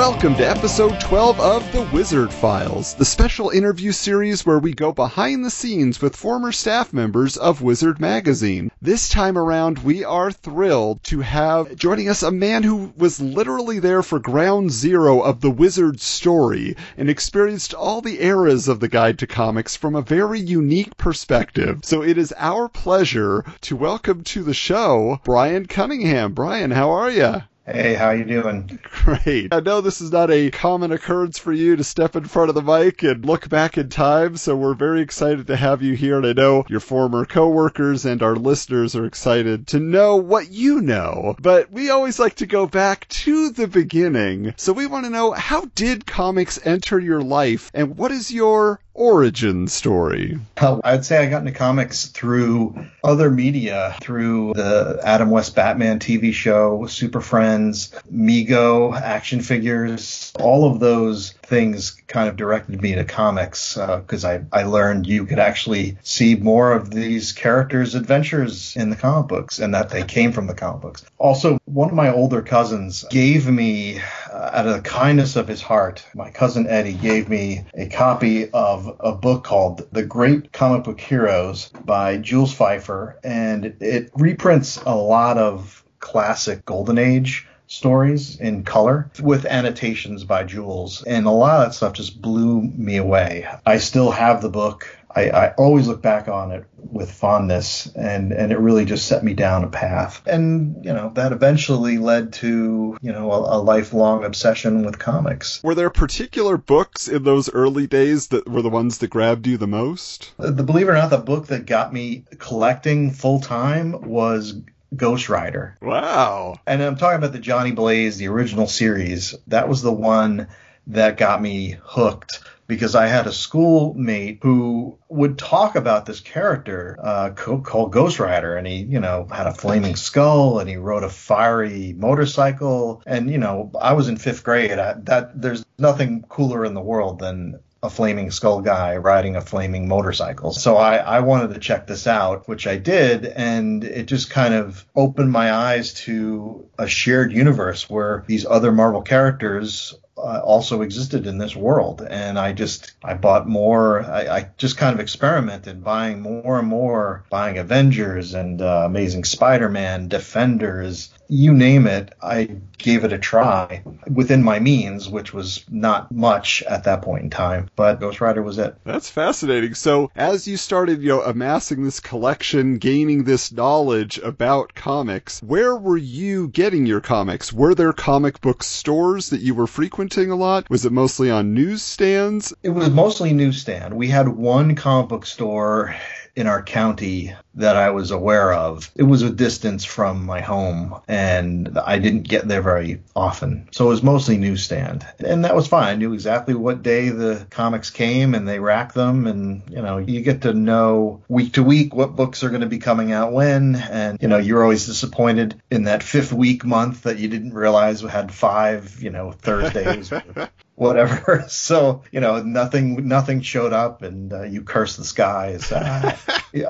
Welcome to episode 12 of The Wizard Files, the special interview series where we go behind the scenes with former staff members of Wizard Magazine. This time around, we are thrilled to have joining us a man who was literally there for ground zero of the Wizard story and experienced all the eras of the Guide to Comics from a very unique perspective. So it is our pleasure to welcome to the show Brian Cunningham. Brian, how are you? Hey, how you doing? Great. I know this is not a common occurrence for you to step in front of the mic and look back in time, so we're very excited to have you here. And I know your former coworkers and our listeners are excited to know what you know. But we always like to go back to the beginning. So we want to know how did comics enter your life and what is your origin story? Uh, I'd say I got into comics through other media, through the Adam West Batman TV show, Super Friends, Mego, action figures, all of those things kind of directed me to comics because uh, I, I learned you could actually see more of these characters' adventures in the comic books and that they came from the comic books. Also, one of my older cousins gave me, uh, out of the kindness of his heart, my cousin Eddie gave me a copy of a book called The Great Comic Book Heroes by Jules Feiffer, and it reprints a lot of classic Golden Age stories in color with annotations by Jules. And a lot of that stuff just blew me away. I still have the book. I, I, always look back on it with fondness and, and it really just set me down a path. And, you know, that eventually led to, you know, a, a, lifelong obsession with comics. Were there particular books in those early days that were the ones that grabbed you the most? The, the believe it or not, the book that got me collecting full time was Ghost Rider. Wow. And I'm talking about the Johnny Blaze, the original series. That was the one that got me hooked because I had a schoolmate who would talk about this character uh, called Ghost Rider, and he, you know, had a flaming skull, and he rode a fiery motorcycle, and you know, I was in fifth grade. I, that there's nothing cooler in the world than a flaming skull guy riding a flaming motorcycle. So I, I wanted to check this out, which I did, and it just kind of opened my eyes to a shared universe where these other Marvel characters uh, also existed in this world. And I just, I bought more, I, I, just kind of experimented buying more and more, buying Avengers and uh, Amazing Spider Man, Defenders, you name it, I gave it a try within my means, which was not much at that point in time. But Ghost Rider was it. That's fascinating. So as you started, you know, amassing this collection, gaining this knowledge about comics, where were you getting your comics? Were there comic book stores that you were frequenting a lot? Was it mostly on newsstands? It was mostly newsstand. We had one comic book store in our county that I was aware of. It was a distance from my home, and I didn't get there very often. So it was mostly newsstand. And that was fine. I knew exactly what day the comics came, and they racked them. And, you know, you get to know week to week what books are going to be coming out when. And, you know, you're always disappointed in that fifth week month that you didn't realize had five, you know, Thursdays. whatever. So you know, nothing nothing showed up, and uh, you curse the skies. Uh,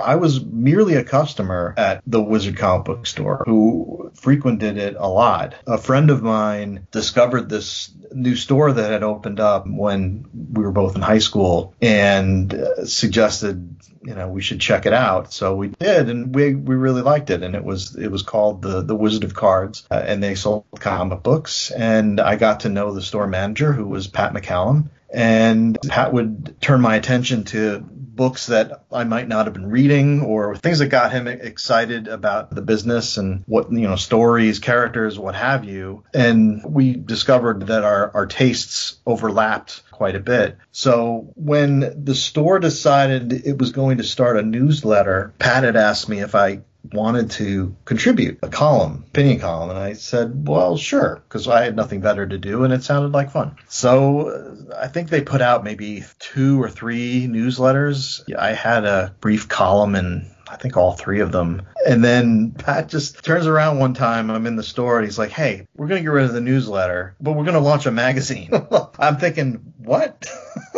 I was merely a customer at the Wizard comic book store who frequented it a lot. A friend of mine discovered this new store that had opened up when we were both in high school and uh, suggested you know we should check it out. So we did and we we really liked it. And it was it was called the the wizard of cards. Uh, and they sold comic books. And i got to know the store manager who was pat mccallum. And pat would turn my attention to books that I might not have been reading or things that got him excited about the business and what, you know, stories, characters, what have you. And we discovered that our, our tastes overlapped quite a bit. So when the store decided it was going to start a newsletter, Pat had asked me if I wanted to contribute a column, opinion column. And I said, well, sure, because I had nothing better to do and it sounded like fun. So uh, I think they put out maybe two or three newsletters. I had a brief column in I think all three of them. And then Pat just turns around one time. I'm in the store and he's like, Hey, we're going to get rid of the newsletter, but we're going to launch a magazine. I'm thinking, what?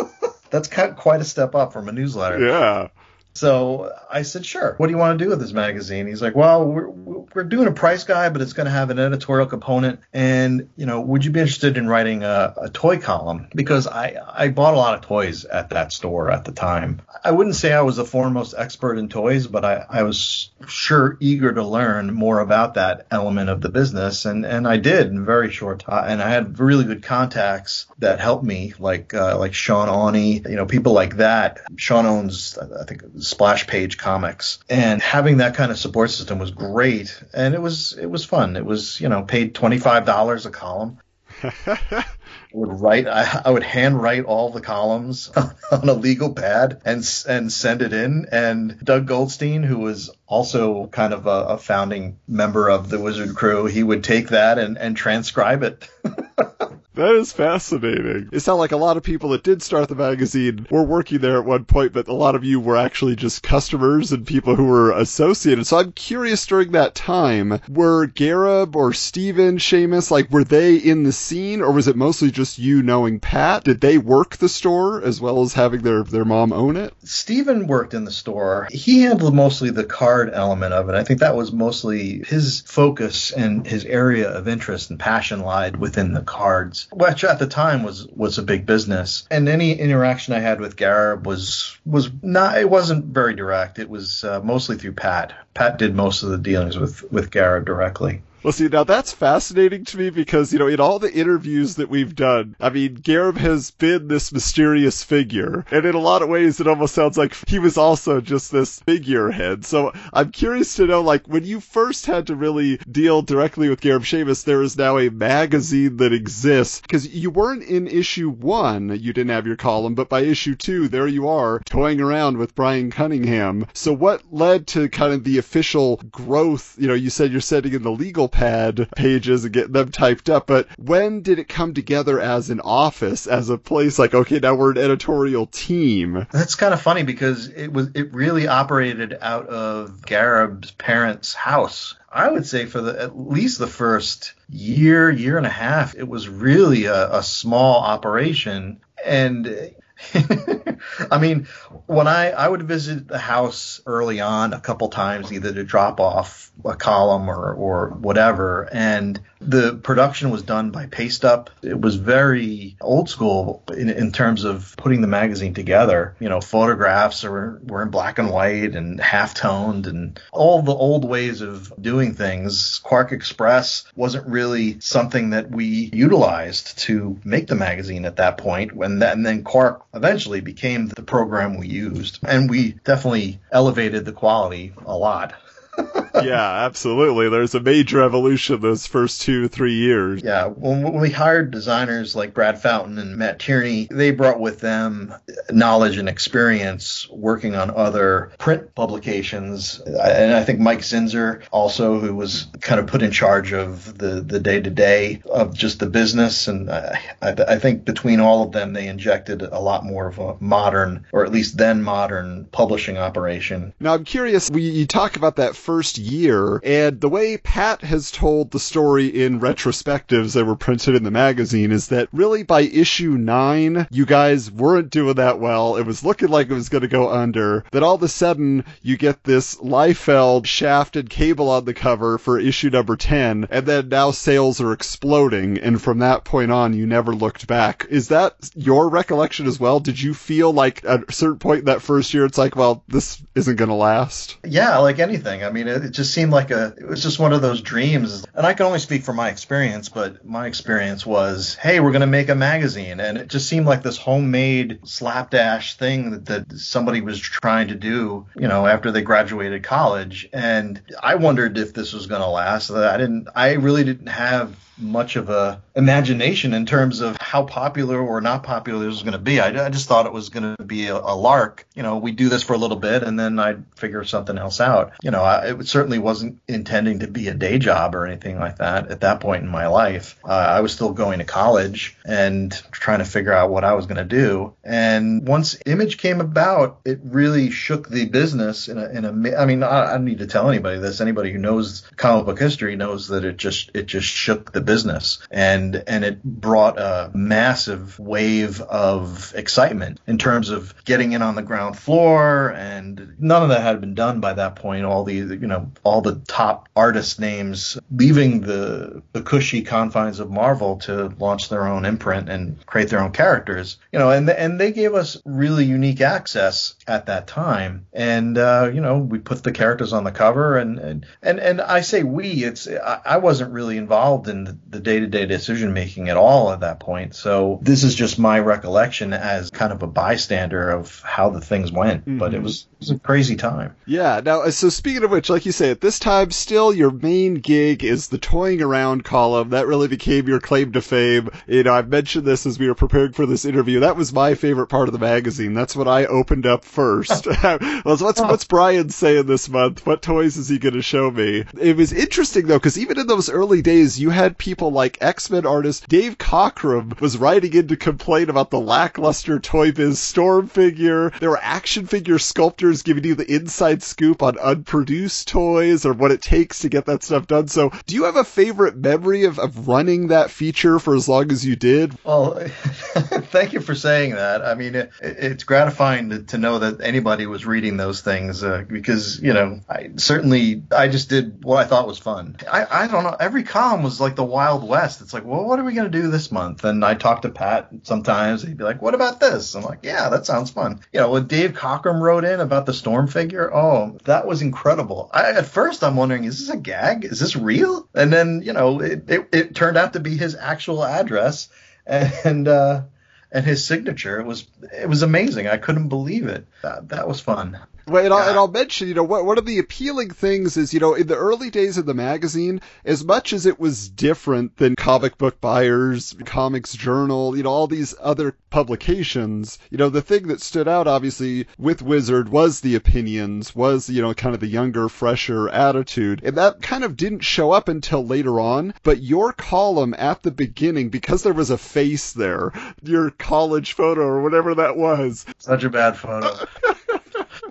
That's quite a step up from a newsletter. Yeah. So I said, sure. What do you want to do with this magazine? He's like, well, we're, we're doing a price guide, but it's going to have an editorial component. And, you know, would you be interested in writing a, a toy column? Because I, I bought a lot of toys at that store at the time. I wouldn't say I was the foremost expert in toys, but I, I was sure eager to learn more about that element of the business. And, and I did in very short time. And I had really good contacts that helped me, like, uh, like Sean Awney, you know, people like that. Sean owns, I think, splash page comics. And having that kind of support system was great. And it was it was fun. It was you know paid $25 a column. I would write I, I, would hand write all the columns on a legal pad and and send it in. And Doug Goldstein who was also kind of a, a founding member of the Wizard crew he would take that and and transcribe it That is fascinating. It sounded like a lot of people that did start the magazine were working there at one point, but a lot of you were actually just customers and people who were associated. So I'm curious during that time, were Gareb or Steven Shamus, like, were they in the scene or was it mostly just you knowing Pat? Did they work the store as well as having their, their mom own it? Steven worked in the store. He handled mostly the card element of it. I think that was mostly his focus and his area of interest and passion lied within the cards which at the time was was a big business. And any interaction I had with Gareb was was not it wasn't very direct. It was uh, mostly through Pat. Pat did most of the dealings with with Gareb directly. Well, see, now that's fascinating to me because, you know, in all the interviews that we've done, I mean, Gareb has been this mysterious figure. And in a lot of ways, it almost sounds like he was also just this figurehead. So I'm curious to know, like, when you first had to really deal directly with Gareb Shamus, there is now a magazine that exists. Because you weren't in issue one, you didn't have your column, but by issue two, there you are, toying around with Brian Cunningham. So what led to kind of the official growth? You know, you said you're setting in the legal pad pages and getting them typed up. But when did it come together as an office, as a place like, okay, now we're an editorial team? That's kind of funny because it was it really operated out of Gareb's parents' house. I would say for the at least the first year, year and a half, it was really a, a small operation. And I mean, when I I would visit the house early on a couple times, either to drop off a column or or whatever, and the production was done by Paste Up. It was very old school in, in terms of putting the magazine together. You know, photographs were were in black and white and half toned, and all the old ways of doing things. QuarkXPress wasn't really something that we utilized to make the magazine at that point. When that, and then Quark eventually became the program we used. And we definitely elevated the quality a lot. yeah, absolutely. There's a major evolution those first two, three years. Yeah, when, when we hired designers like Brad Fountain and Matt Tierney, they brought with them knowledge and experience working on other print publications. And I think Mike Zinzer also, who was kind of put in charge of the the day to day of just the business. And I, I think between all of them, they injected a lot more of a modern, or at least then modern, publishing operation. Now I'm curious. We you talk about that first year. And the way Pat has told the story in retrospectives that were printed in the magazine is that really by issue nine, you guys weren't doing that well. It was looking like it was going to go under. Then all of a sudden, you get this Liefeld shafted cable on the cover for issue number 10. And then now sales are exploding. And from that point on, you never looked back. Is that your recollection as well? Did you feel like at a certain point in that first year, it's like, well, this isn't going to last? Yeah, like anything. I mean, it, just seemed like a it was just one of those dreams. And I can only speak from my experience, but my experience was, hey, we're going to make a magazine, and it just seemed like this homemade slapdash thing that, that somebody was trying to do, you know, after they graduated college. And I wondered if this was going to last. I didn't. I really didn't have much of a imagination in terms of how popular or not popular this was going to be. I, I, just thought it was going to be a, a, lark. You know, we do this for a little bit and then I'd figure something else out. You know, I, it certainly wasn't intending to be a day job or anything like that at that point in my life. Uh, I was still going to college and trying to figure out what I was going to do. And once Image came about, it really shook the business in a, in a I mean, I, I don't need to tell anybody this. Anybody who knows comic book history knows that it just it just shook the business and and it brought a massive wave of excitement in terms of getting in on the ground floor and none of that had been done by that point. All the you know all the top artist names leaving the the cushy confines of Marvel to launch their own imprint and create their own characters you know and and they gave us really unique access at that time. And uh, you know we put the characters on the cover and and and, and I say we it's I, I wasn't really involved in the day-to-day decision making at all at that point. So this is just my recollection as kind of a bystander of how the things went mm-hmm. but it mm-hmm. was, it was a crazy time. Yeah now so speaking of which like you say at this time still your main gig is the toying around column. That really became your claim to fame. You know I've mentioned this as we were preparing for this interview. That was my favorite part of the magazine. That's what I opened up first. What's what's Brian saying this month? What toys is he going to show me? It was interesting though because even in those early days you had people like X-Men artist Dave Cockrum was writing in to complain about the lackluster Toy Biz Storm figure. There were action figure sculptors giving you the inside scoop on unproduced toys or what it takes to get that stuff done. So, do you have a favorite memory of, of running that feature for as long as you did? Well, thank you for saying that. I mean, it, it's gratifying to, to, know that anybody was reading those things uh, because, you know, I certainly, I just did what I thought was fun. I, I don't know. Every column was like the Wild West. It's like, well, what are we going to do this month? And I talk to Pat sometimes. He'd be like, what about this? I'm like, yeah, that sounds fun. You know, when Dave Cockrum wrote in about the Storm figure, oh, that was incredible. I, at first, I'm wondering, is this a gag? Is this real? And then, you know, it, it, it turned out to be his actual address. And, uh, and his signature. It was it was amazing. I couldn't believe it. That that was fun. Well, and I'll, and I'll, mention, you know, what, one of the appealing things is, you know, in the early days of the magazine, as much as it was different than comic book buyers, comics journal, you know, all these other publications, you know, the thing that stood out, obviously, with Wizard was the opinions, was, you know, kind of the younger, fresher attitude. And that kind of didn't show up until later on, but your column at the beginning, because there was a face there, your college photo or whatever that was. Such a bad photo.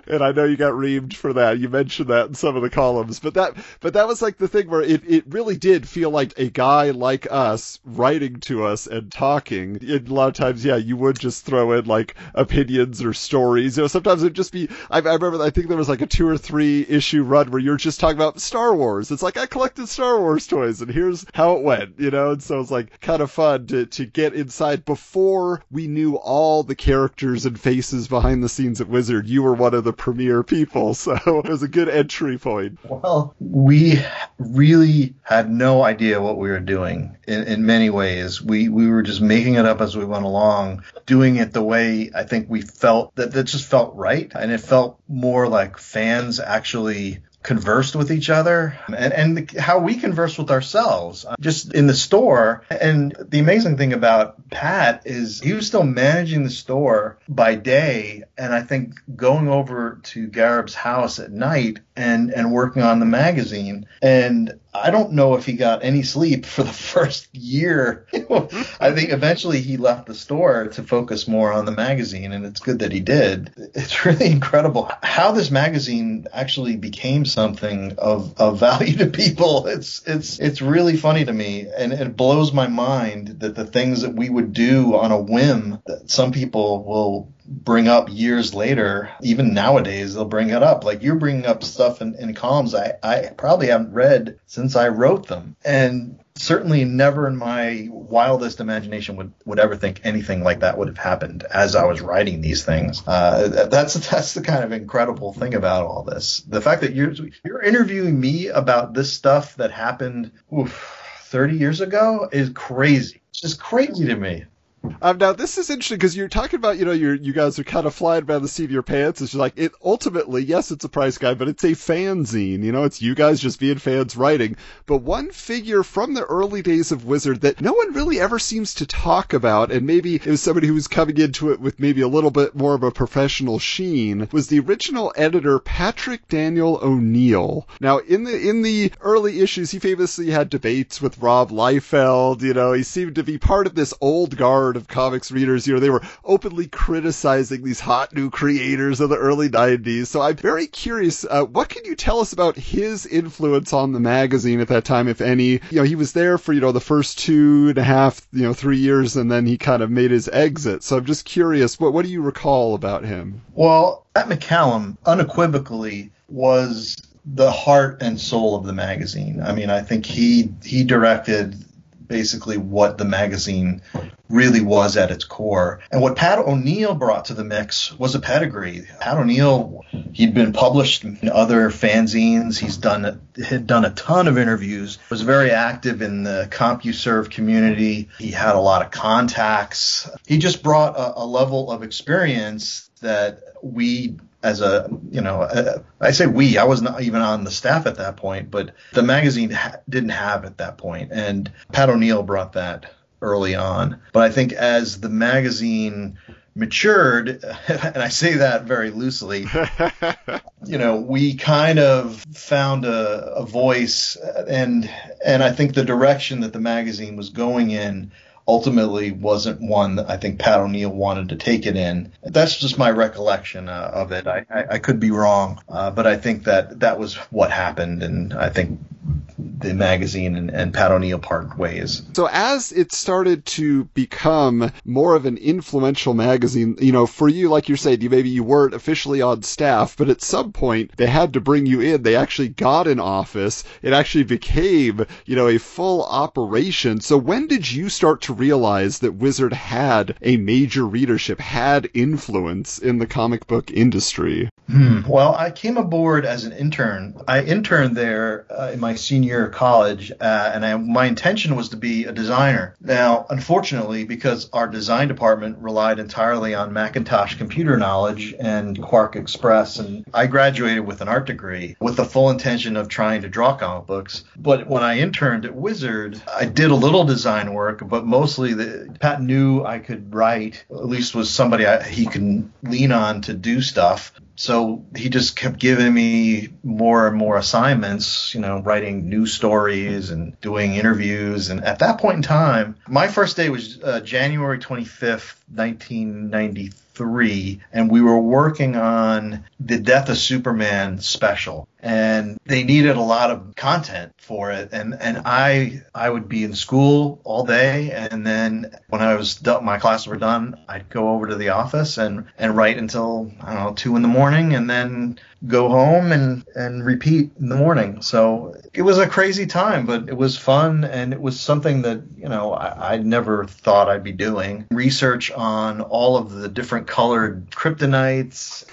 and I know you got reamed for that. You mentioned that in some of the columns, but that but that was like the thing where it, it really did feel like a guy like us writing to us and talking. And a lot of times, yeah, you would just throw in like opinions or stories. You know, sometimes it'd just be. I, I remember. I think there was like a two or three issue run where you're just talking about Star Wars. It's like I collected Star Wars toys, and here's how it went. You know, and so it's like kind of fun to to get inside before we knew all the characters and faces behind the scenes at Wizard. You were one of the premier people, so it was a good entry point. Well, we really had no idea what we were doing in, in many ways. We we were just making it up as we went along, doing it the way I think we felt that that just felt right, and it felt more like fans actually conversed with each other and, and how we converse with ourselves uh, just in the store. And the amazing thing about Pat is he was still managing the store by day. And I think going over to Gareb's house at night and, and working on the magazine. And I don't know if he got any sleep for the first year. I think eventually he left the store to focus more on the magazine, and it's good that he did. It's really incredible how this magazine actually became something of, of value to people. It's it's it's really funny to me, and it blows my mind that the things that we would do on a whim that some people will bring up years later. Even nowadays, they'll bring it up. Like you're bringing up stuff in, in columns I, I probably haven't read since I wrote them. And certainly never in my wildest imagination would, would ever think anything like that would have happened as I was writing these things. Uh, that's that's the kind of incredible thing about all this. The fact that you're you're interviewing me about this stuff that happened oof, 30 years ago is crazy. It's just crazy to me. Um, now this is interesting because you're talking about you know you you guys are kind of flying by the seat of your pants. It's like it ultimately yes it's a price guide but it's a fanzine. You know it's you guys just being fans writing. But one figure from the early days of Wizard that no one really ever seems to talk about, and maybe it was somebody who was coming into it with maybe a little bit more of a professional sheen, was the original editor Patrick Daniel O'Neill. Now in the in the early issues he famously had debates with Rob Liefeld. You know he seemed to be part of this old guard of comics readers, you know, they were openly criticizing these hot new creators of the early 90s. So I'm very curious, uh, what can you tell us about his influence on the magazine at that time, if any? You know, he was there for, you know, the first two and a half, you know, three years, and then he kind of made his exit. So I'm just curious, what, what do you recall about him? Well, Pat McCallum unequivocally was the heart and soul of the magazine. I mean, I think he he directed basically what the magazine really was at its core. And what Pat O'Neill brought to the mix was a pedigree. Pat O'Neill, he'd been published in other fanzines. He's done had done a ton of interviews. Was very active in the CompuServe community. He had a lot of contacts. He just brought a, a level of experience that we as a you know a, I say we I was not even on the staff at that point but the magazine ha- didn't have at that point and Pat O'Neill brought that early on. But I think as the magazine matured and I say that very loosely you know we kind of found a, a voice and and I think the direction that the magazine was going in ultimately wasn't one that I think Pat O'Neill wanted to take it in. That's just my recollection uh, of it. I, I, I, could be wrong, uh, but I think that that was what happened, and I think the magazine and, and Pat O'Neill part ways. So as it started to become more of an influential magazine, you know, for you, like you're saying, you maybe you weren't officially on staff, but at some point they had to bring you in. They actually got an office. It actually became, you know, a full operation. So when did you start to realize that Wizard had a major readership, had influence in the comic book industry? Hmm. Well, I came aboard as an intern. I interned there uh, in my senior college, uh, and I, my intention was to be a designer. Now, unfortunately, because our design department relied entirely on Macintosh computer knowledge and QuarkXPress, and I graduated with an art degree with the full intention of trying to draw comic books. But when I interned at Wizard, I did a little design work, but mostly the, Pat knew I could write, at least was somebody I, he can lean on to do stuff so he just kept giving me more and more assignments, you know, writing news stories and doing interviews. And at that point in time, my first day was uh, January 25th, 1993 three, and we were working on the Death of Superman special, and they needed a lot of content for it, and and I I would be in school all day, and then when I was done, my classes were done, I'd go over to the office and and write until I don't know two in the morning, and then go home and and repeat in the morning. So it was a crazy time, but it was fun and it was something that you know I, I never thought I'd be doing. Research on all of the different colored kryptonites.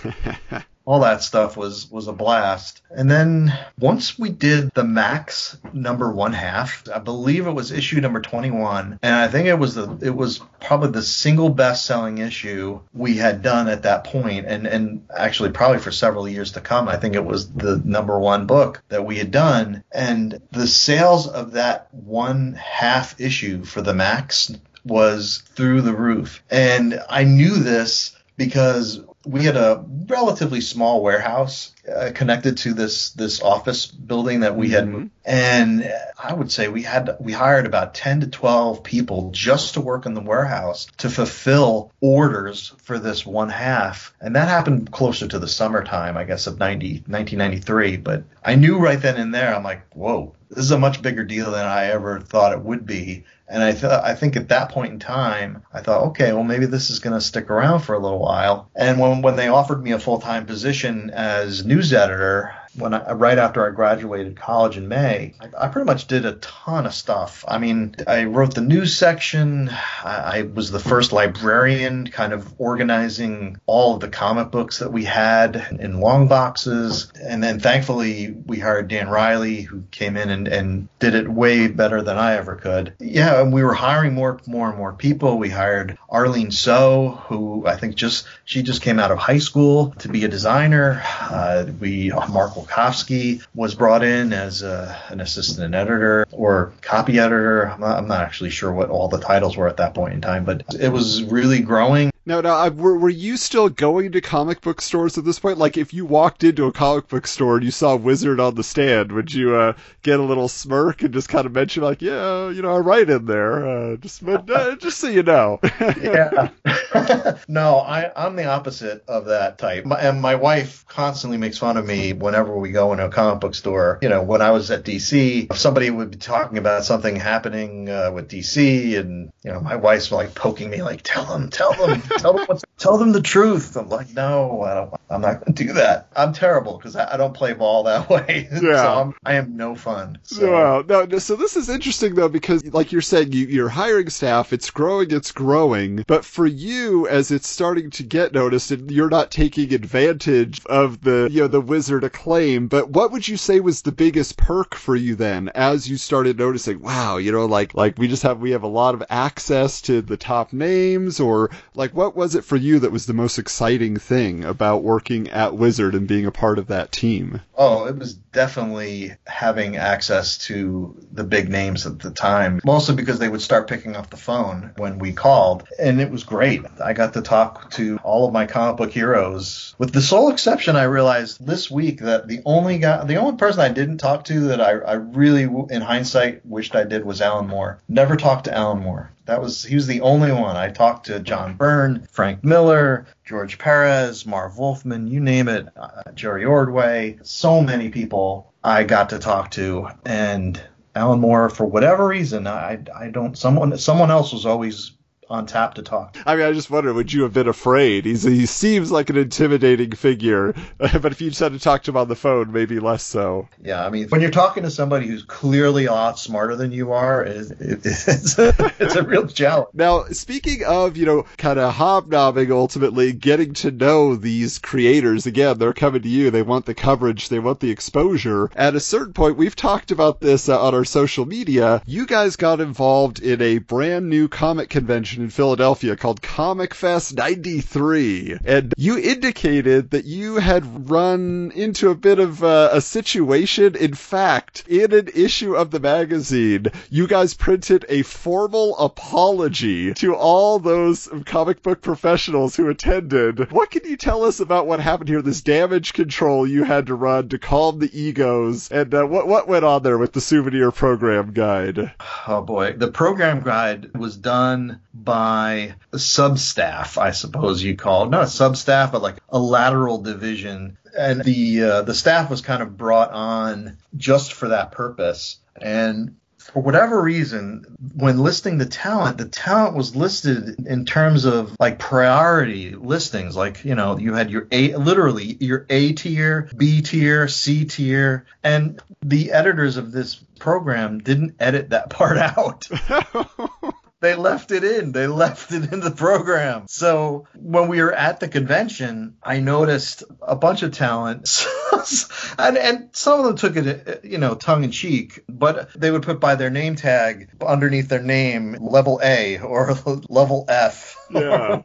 all that stuff was was a blast. And then once we did the Maxx number one half, I believe it was issue number 21, and I think it was the it was probably the single best selling issue we had done at that point, and and actually probably for several years to come. I think it was the number one book that we had done, and the sales of that one half issue for the Maxx was through the roof. And I knew this because we had a relatively small warehouse uh, connected to this this office building that we had mm-hmm. and I would say we had we hired about 10 to 12 people just to work in the warehouse to fulfill orders for this one half. And that happened closer to the summertime I guess of 90 1993 but I knew right then and there I'm like whoa this is a much bigger deal than I ever thought it would be and I thought, I think at that point in time, I thought, okay, well, maybe this is going to stick around for a little while. And when, when they offered me a full time position as news editor, when I, right after I graduated college in May, I, I pretty much did a ton of stuff. I mean, I wrote the news section. I, I was the first librarian, kind of organizing all of the comic books that we had in long boxes. And then thankfully we hired Dan Riley, who came in and, and did it way better than I ever could. Yeah, and we were hiring more, more and more people. We hired Arlene So, who I think just she just came out of high school to be a designer. Uh, we Mark Wilkowski was brought in as a, an assistant editor or copy editor. I'm not, I'm not actually sure what all the titles were at that point in time, but it was really growing. Now, now, I, were, were you still going to comic book stores at this point? Like, if you walked into a comic book store and you saw Wizard on the stand, would you uh, get a little smirk and just kind of mention, like, yeah, you know, I write in there, uh, just, uh, just so you know? yeah. no, I, I'm the opposite of that type. My, and my wife constantly makes fun of me whenever we go into a comic book store. You know, when I was at DC, if somebody would be talking about something happening uh, with DC, and you know, my wife's like poking me, like, tell them, tell them, tell them what's, tell them the truth. I'm like, no, I don't, I'm not going to do that. I'm terrible because I, I, don't play ball that way. Yeah. so I'm, I am no fun. So. Wow. No, no, so this is interesting though because, like you're saying, you, you're hiring staff. It's growing. It's growing. But for you, as it's starting to get noticed, and you're not taking advantage of the you know the wizard acclaim. But what would you say was the biggest perk for you then, as you started noticing? Wow, you know, like like we just have we have a lot of access to the top names, or like what was it for you that was the most exciting thing about working at Wizard and being a part of that team? Oh, it was definitely having access to the big names at the time, mostly because they would start picking up the phone when we called, and it was great. I got to talk to all of my comic book heroes, with the sole exception, I realized this week that the only guy, the only person I didn't talk to that I, I really, in hindsight, wished I did was Alan Moore. Never talked to Alan Moore. That was he was the only one. I talked to John Byrne, Frank Miller, George Perez, Marv Wolfman, you name it, uh, Jerry Ordway, so many people I got to talk to, and Alan Moore, for whatever reason, I I don't someone someone else was always on tap to talk. I mean, I just wonder, would you have been afraid? He's, he seems like an intimidating figure, but if you just had to talk to him on the phone, maybe less so. Yeah, I mean, when you're talking to somebody who's clearly a lot smarter than you are, it, it, it's, a, it's a real challenge. Now, speaking of, you know, kind of hobnobbing, ultimately getting to know these creators, again, they're coming to you. They want the coverage, they want the exposure. At a certain point, we've talked about this uh, on our social media. You guys got involved in a brand new comic convention in Philadelphia called Comic Fest 93. And you indicated that you had run into a bit of uh, a situation. In fact, in an issue of the magazine, you guys printed a formal apology to all those comic book professionals who attended. What can you tell us about what happened here? This damage control you had to run to calm the egos, and uh, what what went on there with the souvenir program guide? Oh boy, the program guide was done by substaff, I suppose you call it. Not a substaff, but like a lateral division. And the uh, the staff was kind of brought on just for that purpose. And for whatever reason, when listing the talent, the talent was listed in terms of like priority listings. Like, you know, you had your A, literally your A tier, B tier, C tier, and the editors of this program didn't edit that part out. they left it in. They left it in the program. So when we were at the convention, I noticed a bunch of talent, and, and some of them took it, you know, tongue in cheek, but they would put by their name tag underneath their name level A or level F. Yeah.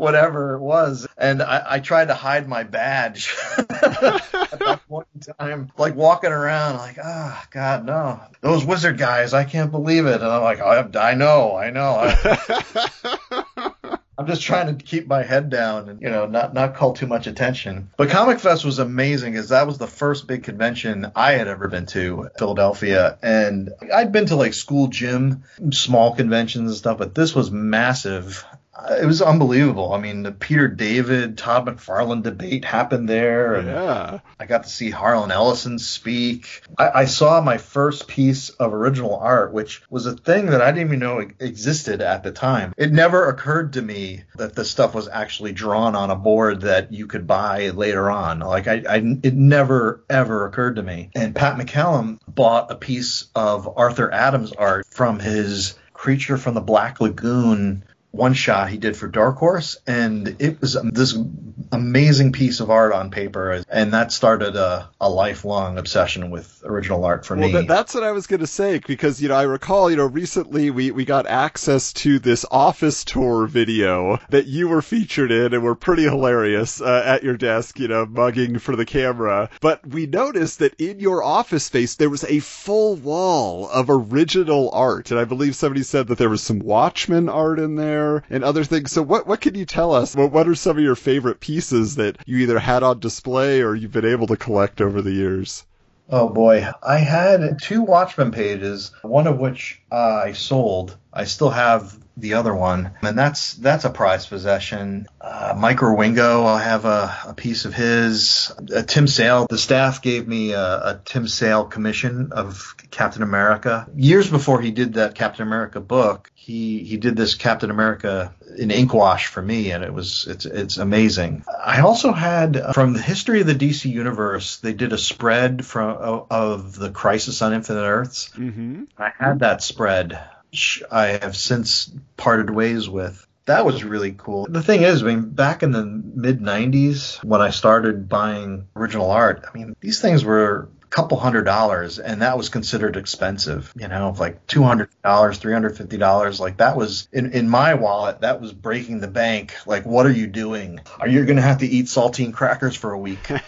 Whatever it was. And I, I tried to hide my badge at that point in time, like walking around, like, ah, oh, God, no, those wizard guys, I can't believe it. And I'm like, I, I know, I know. I, I'm just trying to keep my head down and you know not not call too much attention. But Comic Fest was amazing because that was the first big convention I had ever been to, Philadelphia, and I'd been to like school gym, small conventions and stuff, but this was massive. It was unbelievable. I mean, the Peter David, Todd McFarlane debate happened there. And Yeah. I got to see Harlan Ellison speak. I, I saw my first piece of original art, which was a thing that I didn't even know existed at the time. It never occurred to me that this stuff was actually drawn on a board that you could buy later on. Like I, I it never ever occurred to me. And Pat McCallum bought a piece of Arthur Adams art from his Creature from the Black Lagoon one shot he did for Dark Horse, and it was this amazing piece of art on paper, and that started a, a lifelong obsession with original art for Well, me. that, that's what I was going to say because you know I recall you know recently we we got access to this office tour video that you were featured in and were pretty hilarious uh, at your desk, you know, mugging for the camera. But we noticed that in your office space there was a full wall of original art, and I believe somebody said that there was some Watchmen art in there and other things. So what what can you tell us? What what are some of your favorite pieces that you either had on display or you've been able to collect over the years? Oh boy, I had two Watchmen pages, one of which I sold. I still have the other one, and that's that's a prized possession. Uh, Mike Wieringo, I have a, a piece of his. Uh, Tim Sale, the staff gave me a, a Tim Sale commission of Captain America years before he did that Captain America book. He he did this Captain America in ink wash for me, and it was it's it's amazing. I also had uh, from the history of the DC universe, they did a spread from of, of the Crisis on Infinite Earths. Mm-hmm. I had that spread, which I have since parted ways with. That was really cool. The thing is, I mean, back in the mid 90s, when I started buying original art, I mean, these things were a couple hundred dollars, and that was considered expensive, you know, like $200, $350. Like, that was, in, in my wallet, that was breaking the bank. Like, what are you doing? Are you going to have to eat saltine crackers for a week?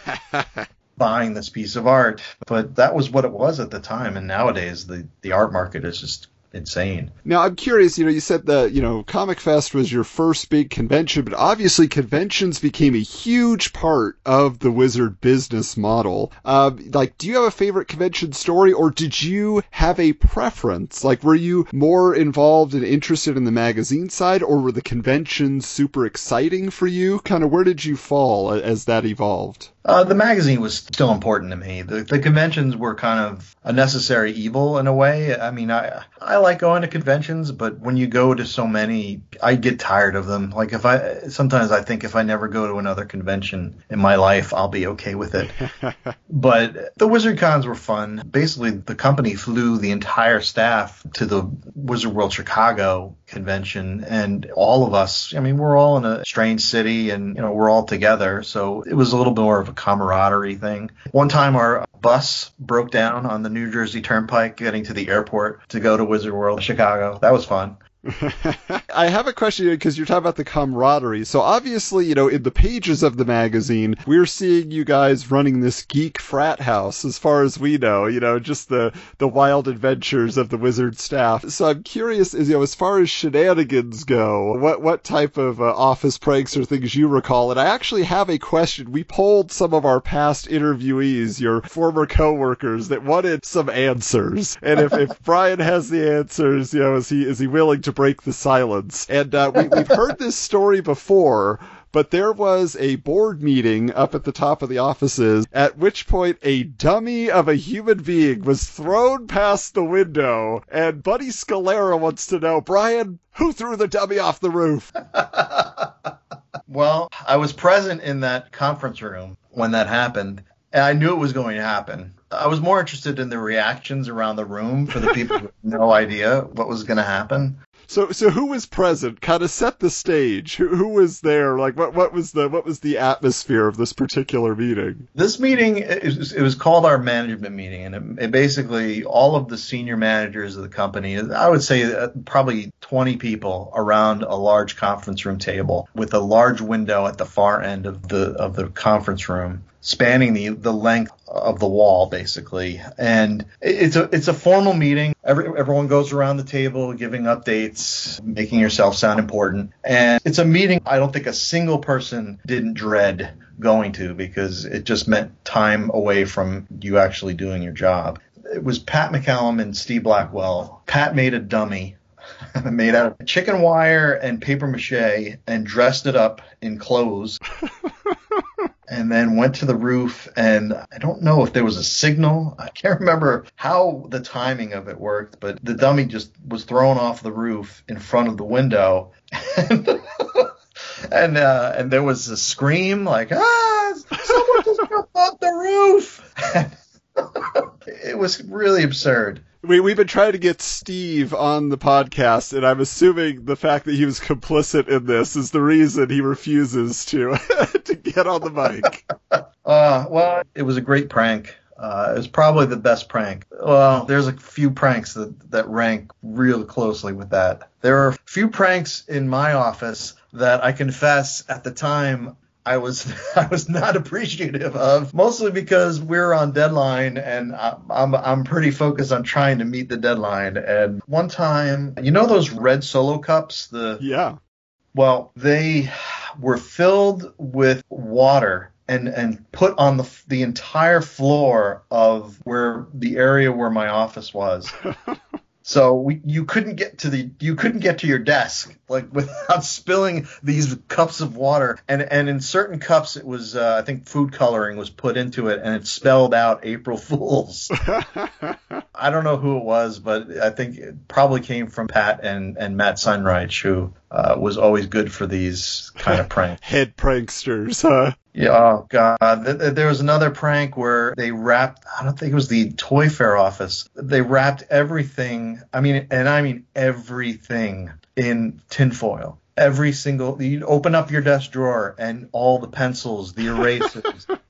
buying this piece of art. But that was what it was at the time. And nowadays, the, the art market is just insane. Now I'm curious, you know, you said that, you know, Comic Fest was your first big convention, but obviously conventions became a huge part of the Wizard business model. Uh, like, do you have a favorite convention story or did you have a preference? Like, were you more involved and interested in the magazine side or were the conventions super exciting for you? Kind of where did you fall as that evolved? Uh, the magazine was still important to me. The, the conventions were kind of a necessary evil in a way. I mean, I I like going to conventions, but when you go to so many, I get tired of them. Like if I sometimes I think if I never go to another convention in my life, I'll be okay with it. but the Wizard Cons were fun. Basically, the company flew the entire staff to the Wizard World Chicago convention, and all of us. I mean, we're all in a strange city, and you know, we're all together. So it was a little more of a camaraderie thing. One time, our bus broke down on the New Jersey Turnpike getting to the airport to go to Wizard World Chicago. That was fun. I have a question because you're talking about the camaraderie. So obviously, you know, in the pages of the magazine, we're seeing you guys running this geek frat house, as far as we know. You know, just the the wild adventures of the wizard staff. So I'm curious, is you know, as far as shenanigans go, what what type of uh, office pranks or things you recall? And I actually have a question. We polled some of our past interviewees, your former coworkers, that wanted some answers. And if, if Brian has the answers, you know, is he is he willing to break the silence? And uh, we, we've heard this story before. But there was a board meeting up at the top of the offices, at which point a dummy of a human being was thrown past the window, and Buddy Scalera wants to know, Brian, who threw the dummy off the roof? Well, I was present in that conference room when that happened, and I knew it was going to happen. I was more interested in the reactions around the room for the people who had no idea what was going to happen. So, so who was present? Kind of set the stage. Who, who was there? Like, what, what was the, what was the atmosphere of this particular meeting? This meeting, it was, it was called our management meeting, and it, it basically all of the senior managers of the company, I would say uh, probably 20 people around a large conference room table with a large window at the far end of the of the conference room spanning the the length of the wall basically. And it's a it's a formal meeting. Every, everyone goes around the table giving updates making yourself sound important. And it's a meeting i don't think a single person didn't dread going to because it just meant time away from you actually doing your job. It was pat mccallum and steve blackwell. Pat made a dummy made out of chicken wire and paper mache and dressed it up in clothes. and then went to the roof and I don't know if there was a signal. I can't remember how the timing of it worked, but the dummy just was thrown off the roof in front of the window. and and, uh, and there was a scream like, ah, someone just jumped off the roof. it was really absurd. We we've been trying to get Steve on the podcast, and I'm assuming the fact that he was complicit in this is the reason he refuses to to get on the mic. Uh, well, it was a great prank. Uh, it was probably the best prank. Well, there's a few pranks that, that rank real closely with that. There are a few pranks in my office that I confess at the time I was I was not appreciative of, mostly because we're on deadline and I'm I'm pretty focused on trying to meet the deadline. And one time, you know those red solo cups, the yeah, well they were filled with water and and put on the the entire floor of where the area where my office was. So we, you couldn't get to the you couldn't get to your desk like without spilling these cups of water. And and in certain cups it was uh, I think food coloring was put into it and it spelled out April Fools. I don't know who it was, but I think it probably came from Pat and and Matt Senreich, who uh, was always good for these kind of pranks. Head pranksters, huh? Yeah, oh god. There was another prank where they wrapped, I don't think it was the ToyFare office. They wrapped everything, I mean, and I mean everything in tinfoil. Every single, you open up your desk drawer and all the pencils, the erasers,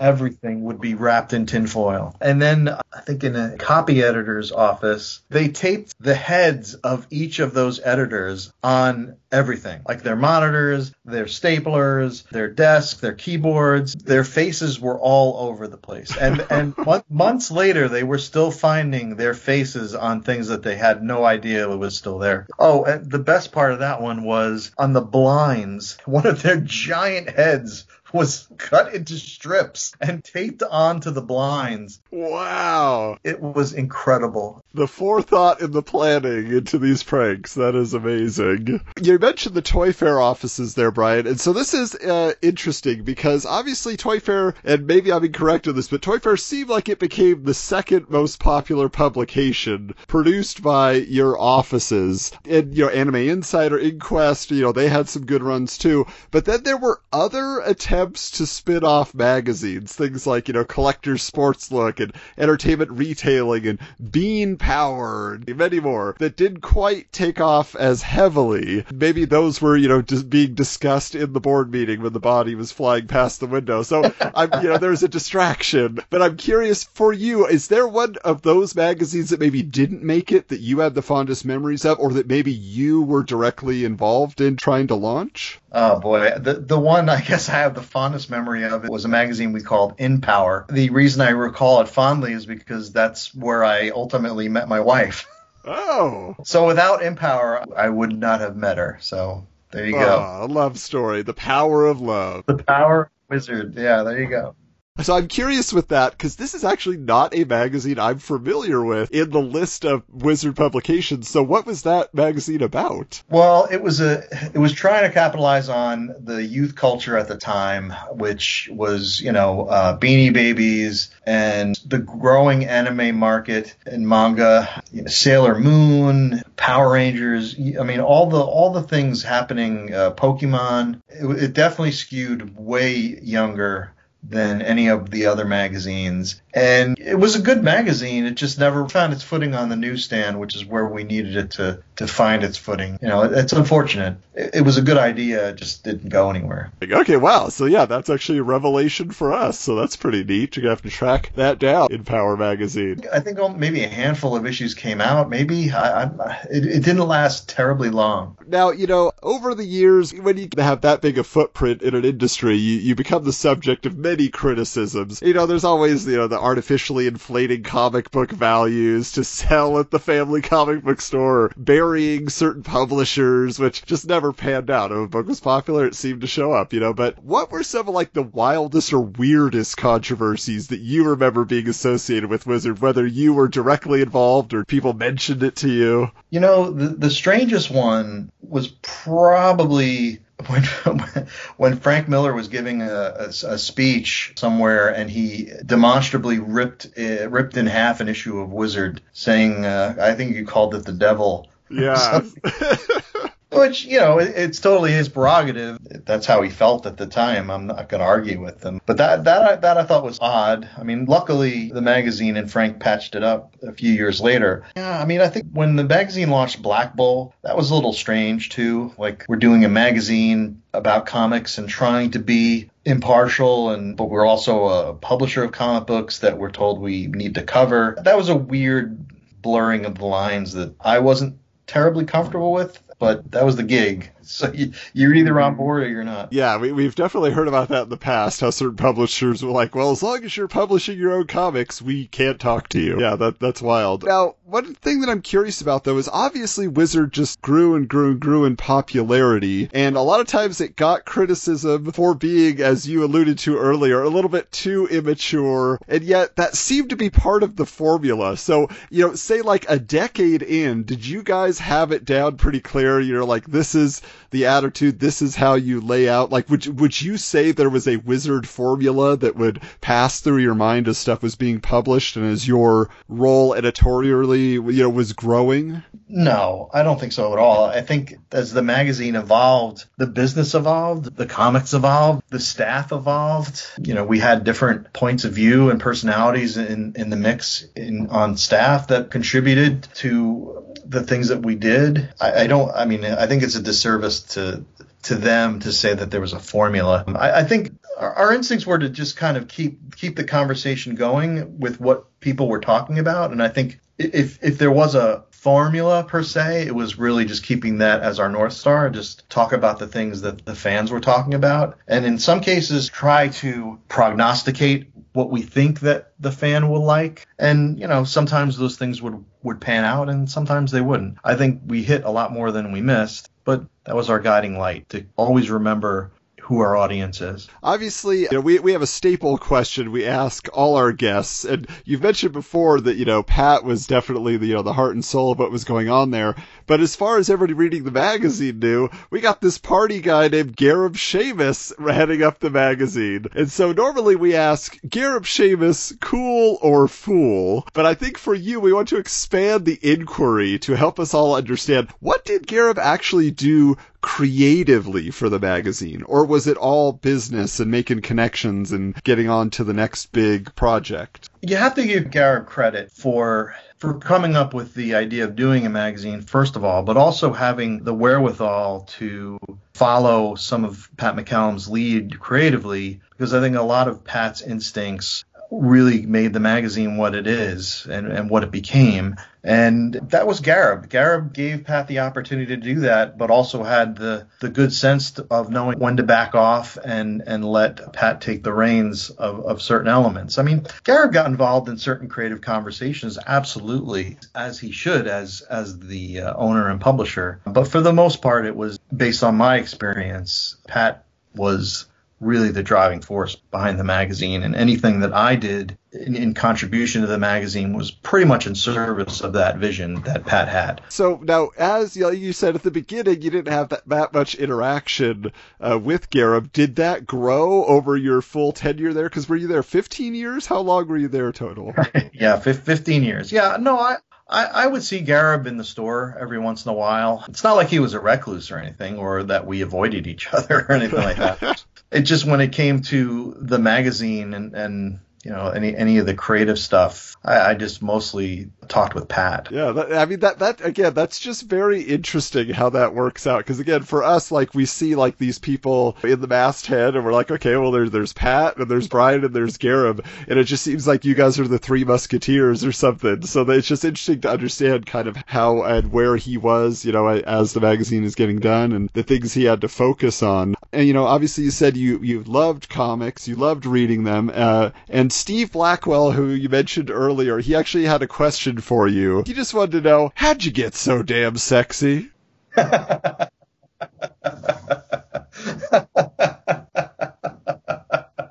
everything would be wrapped in tinfoil. And then uh, I think in a copy editor's office, they taped the heads of each of those editors on everything, like their monitors, their staplers, their desk, their keyboards. Their faces were all over the place. And and months later, they were still finding their faces on things that they had no idea it was still there. Oh, and the best part of that one was on the blinds. One of their giant heads was cut into strips and taped onto the blinds. Wow. It was incredible. The forethought and the planning into these pranks. That is amazing. You mentioned the ToyFare offices there, Brian. And so this is uh, interesting because obviously ToyFare, and maybe I'm incorrect on this, but ToyFare seemed like it became the second most popular publication produced by your offices. And, you know, Anime Insider, Inquest, you know, they had some good runs too. But then there were other attempts attempts to spin off magazines, things like, you know, Collector's Sports Look and Entertainment Retailing and Bean Power and many more that didn't quite take off as heavily. Maybe those were, you know, just being discussed in the board meeting when the body was flying past the window. So I'm, you know, there's a distraction. But I'm curious for you, is there one of those magazines that maybe didn't make it that you had the fondest memories of or that maybe you were directly involved in trying to launch? Oh boy, the the one I guess I have the fondest memory of it was a magazine we called In Power. The reason I recall it fondly is because that's where I ultimately met my wife. Oh. So without In Power, I would not have met her. So there you go. Oh, a love story. The power of love. The power wizard. Yeah, there you go. So I'm curious with that because this is actually not a magazine I'm familiar with in the list of Wizard publications. So what was that magazine about? Well, it was a it was trying to capitalize on the youth culture at the time, which was you know uh, Beanie Babies and the growing anime market and manga, you know, Sailor Moon, Power Rangers. I mean, all the all the things happening. Uh, Pokemon. It, it definitely skewed way younger than any of the other magazines. And it was a good magazine. It just never found its footing on the newsstand, which is where we needed it to, to find its footing. You know, it's unfortunate. It, it was a good idea, it just didn't go anywhere. Okay, wow. So yeah, that's actually a revelation for us. So that's pretty neat. You're gonna have to track that down in Power Magazine. I think maybe a handful of issues came out. Maybe I, I, it, it didn't last terribly long. Now, you know, over the years, when you have that big a footprint in an industry, you, you become the subject of many criticisms. You know, there's always, you know, the artificially inflating comic book values to sell at the family comic book store, burying certain publishers, which just never panned out. If a book was popular, it seemed to show up, you know. But what were some of like the wildest or weirdest controversies that you remember being associated with Wizard, whether you were directly involved or people mentioned it to you? You know, the, the strangest one was probably when when Frank Miller was giving a, a, a, speech somewhere and he demonstrably ripped uh, ripped in half an issue of Wizard, saying, uh, "I think you called it the devil." Yeah. Which you know, it, it's totally his prerogative. That's how he felt at the time. I'm not going to argue with him. But that that that I thought was odd. I mean, luckily the magazine and Frank patched it up a few years later. Yeah, I mean, I think when the magazine launched Black Bull, that was a little strange too. Like we're doing a magazine about comics and trying to be impartial and but we're also a publisher of comic books that we're told we need to cover. That was a weird blurring of the lines that I wasn't terribly comfortable with but that was the gig. So you, you're either on mm-hmm. board or you're not. Yeah, we, we've definitely heard about that in the past. How certain publishers were like, "Well, as long as you're publishing your own comics, we can't talk to you." Yeah, that that's wild. Now, one thing that I'm curious about though is obviously Wizard just grew and grew and grew in popularity, and a lot of times it got criticism for being, as you alluded to earlier, a little bit too immature, and yet that seemed to be part of the formula. So, you know, say like a decade in, did you guys have it down pretty clear? You're like, this is the attitude, this is how you lay out. Like, would would you say there was a wizard formula that would pass through your mind as stuff was being published and as your role editorially, you know, was growing? No, I don't think so at all. I think as the magazine evolved, the business evolved, the comics evolved, the staff evolved. You know, we had different points of view and personalities in in the mix in on staff that contributed to the things that we did. I, I, don't. I mean, I think it's a disservice to to them to say that there was a formula. I, I think our, our, instincts were to just kind of keep keep the conversation going with what people were talking about, and I think if if there was a formula per se, it was really just keeping that as our north star, just talk about the things that the fans were talking about, and in some cases try to prognosticate what we think that the fan will like. And, you know, sometimes those things would, would pan out and sometimes they wouldn't. I think we hit a lot more than we missed, but that was our guiding light to always remember who our audience is. Obviously, you know, we, we have a staple question we ask all our guests, and you've mentioned before that, you know, Pat was definitely the, you know, the heart and soul of what was going on there. But as far as everybody reading the magazine knew, we got this party guy named Gareb Shamus heading up the magazine. And so normally we ask, Gareb Shamus, cool or fool? But I think for you, we want to expand the inquiry to help us all understand what did Gareb actually do creatively for the magazine? Or was it all business and making connections and getting on to the next big project? You have to give Gareb credit for for coming up with the idea of doing a magazine, first of all, but also having the wherewithal to follow some of Pat McCallum's lead creatively, because I think a lot of Pat's instincts really made the magazine what it is and, and what it became. And that was Gareb. Gareb gave Pat the opportunity to do that, but also had the, the good sense of knowing when to back off and, and let Pat take the reins of, of certain elements. I mean, Gareb got involved in certain creative conversations, absolutely, as he should as, as the uh, owner and publisher. But for the most part, it was based on my experience. Pat was really the driving force behind the magazine. And anything that I did in, in, contribution to the magazine was pretty much in service of that vision that Pat had. So now, as you, said at the beginning, you didn't have that, that much interaction uh, with Gareb. Did that grow over your full tenure there? Because were you there 15 years? How long were you there total? yeah, 15 years. Yeah, no, I, I, I, would see Gareb in the store every once in a while. It's not like he was a recluse or anything, or that we avoided each other or anything like that. it just when it came to the magazine and, and you know any any of the creative stuff, I, I just mostly talked with Pat. Yeah, that, I mean that that again, that's just very interesting how that works out. Because again, for us, like we see like these people in the masthead, and we're like, okay, well there's there's Pat and there's Brian and there's Gareb, and it just seems like you guys are the three musketeers or something. So it's just interesting to understand kind of how and where he was, you know, as the magazine is getting done and the things he had to focus on. And you know, obviously you said you you loved comics, you loved reading them, uh, and Steve Blackwell, who you mentioned earlier, he actually had a question for you. He just wanted to know, how'd you get so damn sexy?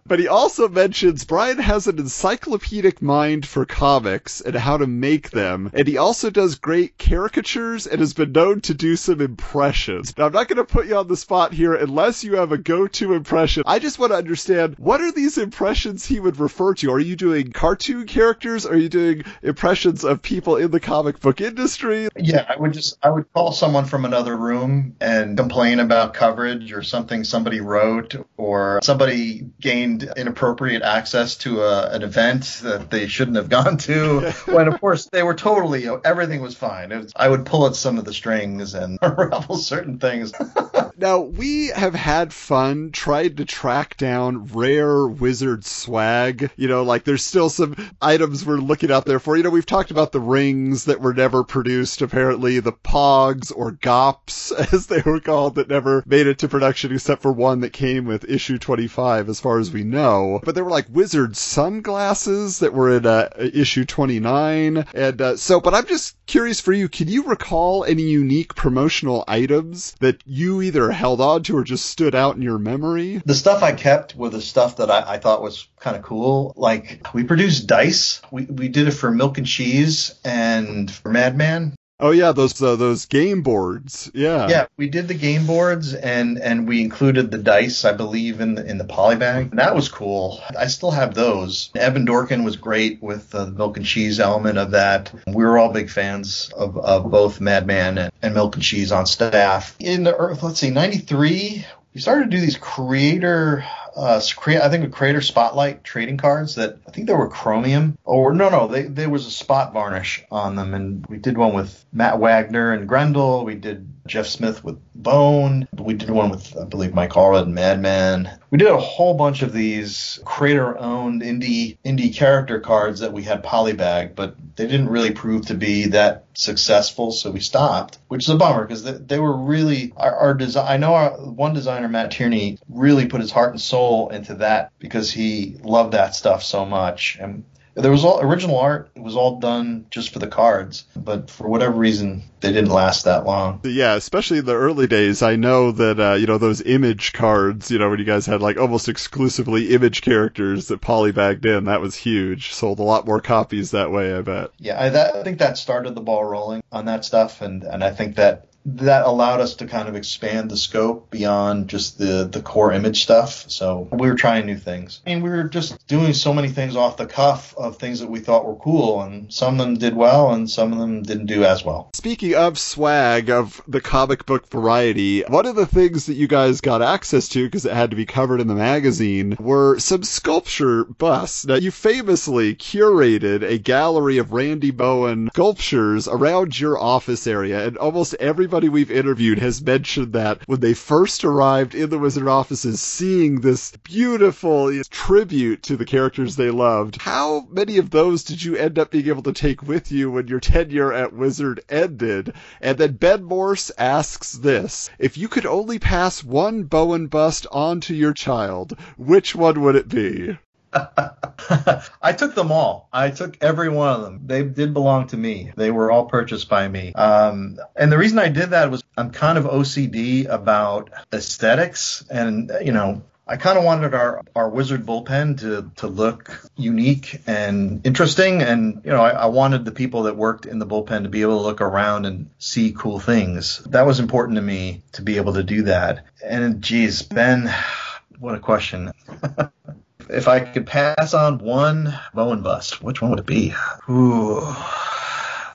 But he also mentions Brian has an encyclopedic mind for comics and how to make them, and he also does great caricatures and has been known to do some impressions. Now, I'm not going to put you on the spot here unless you have a go-to impression. I just want to understand what are these impressions he would refer to? Are you doing cartoon characters? Are you doing impressions of people in the comic book industry? Yeah, I would just I would call someone from another room and complain about coverage or something somebody wrote or somebody gained inappropriate access to a, an event that they shouldn't have gone to. when of course they were totally, you know, everything was fine. Was, I would pull at some of the strings and unravel certain things. now we have had fun trying to track down rare wizard swag. You know, like there's still some items we're looking out there for. You know, we've talked about the rings that were never produced, apparently the pogs or gops as they were called that never made it to production except for one that came with issue 25 as far as we know. But there were like wizard sunglasses that were in uh, issue 29. And uh, so, but I'm just curious for you, can you recall any unique promotional items that you either held on to or just stood out in your memory? The stuff I kept were the stuff that I, I thought was kind of cool. Like we produced dice. We, we did it for Milk and Cheese and for Madman. Oh yeah, those uh, those game boards. Yeah. Yeah, we did the game boards and and we included the dice, I believe, in the in the polybag. And that was cool. I still have those. Evan Dorkin was great with the milk and cheese element of that. We were all big fans of, of both Madman and, and Milk and Cheese on staff. In the let's see, '93, we started to do these creator uh, I think a Creator Spotlight trading cards that I think they were chromium or no, no, they, there was a spot varnish on them, and we did one with Matt Wagner and Grendel. We did Jeff Smith with Bone. We did one with I believe Mike Allred and Madman. We did a whole bunch of these creator-owned indie indie character cards that we had polybag, but they didn't really prove to be that successful, so we stopped, which is a bummer because they, they, were really our, our design. I know our one designer Matt Tierney really put his heart and soul soul into that because he loved that stuff so much. And there was all original art. It was all done just for the cards, but for whatever reason, they didn't last that long. Yeah, especially in the early days. I know that uh, you know those image cards. You know when you guys had like almost exclusively image characters that polybagged in. That was huge. Sold a lot more copies that way. I bet. Yeah, I, that, I think that started the ball rolling on that stuff, and and I think that that allowed us to kind of expand the scope beyond just the the core image stuff. So we were trying new things. Mean, we were just doing so many things off the cuff of things that we thought were cool, and some of them did well, and some of them didn't do as well. Speaking of swag of the comic book variety, one of the things that you guys got access to because it had to be covered in the magazine were some sculpture busts. Now, you famously curated a gallery of Randy Bowen sculptures around your office area, and almost everybody everybody we've interviewed has mentioned that when they first arrived in the Wizard offices, seeing this beautiful tribute to the characters they loved. How many of those did you end up being able to take with you when your tenure at Wizard ended? And then Ben Morse asks this If you could only pass one Bowen bust on to your child, which one would it be? I took them all. I took every one of them. They did belong to me. They were all purchased by me. Um, and the reason I did that was I'm kind of OCD about aesthetics, and you know, I kind of wanted our, our wizard bullpen to, to look unique and interesting. And, you know, I, I, wanted the people that worked in the bullpen to be able to look around and see cool things. That was important to me to be able to do that. And geez, Ben, what a question. if I could pass on one Bowen bust, which one would it be? Ooh,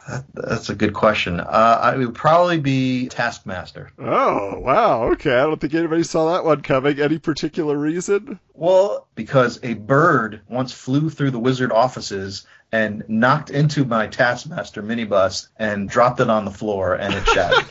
that, that's a good question. Uh, it would probably be Taskmaster. Oh, wow. Okay. I don't think anybody saw that one coming. Any particular reason? Well, because a bird once flew through the wizard offices and knocked into my Taskmaster minibus and dropped it on the floor and it shattered.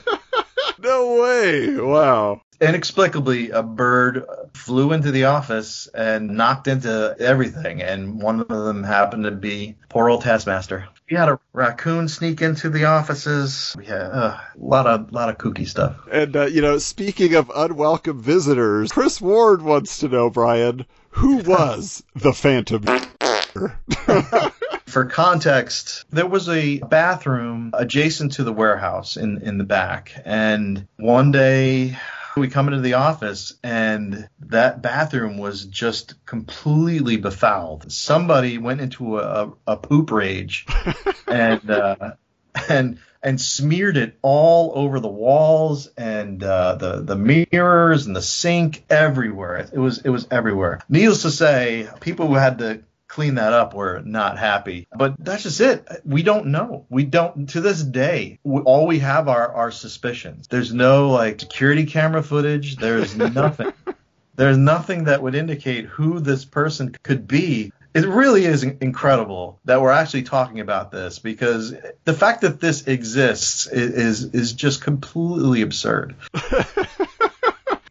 No way. Wow. Inexplicably, a bird flew into the office and knocked into everything, and one of them happened to be poor old Taskmaster. We had a raccoon sneak into the offices. We had uh, a lot of lot of kooky stuff. And uh, you know, speaking of unwelcome visitors, Chris Ward wants to know, Brian, who was the Phantom? For context, there was a bathroom adjacent to the warehouse in, in the back. And one day we come into the office and that bathroom was just completely befouled. Somebody went into a, a poop rage and, uh, and, and smeared it all over the walls and uh, the the mirrors and the sink everywhere. It was it was everywhere. Needless to say, people who had to clean that up we're not happy. But that's just it. We don't know. We don't, to this day, we, all we have are our suspicions. There's no like security camera footage. There's nothing. There's nothing that would indicate who this person could be. It really is incredible that we're actually talking about this because the fact that this exists is is, is just completely absurd.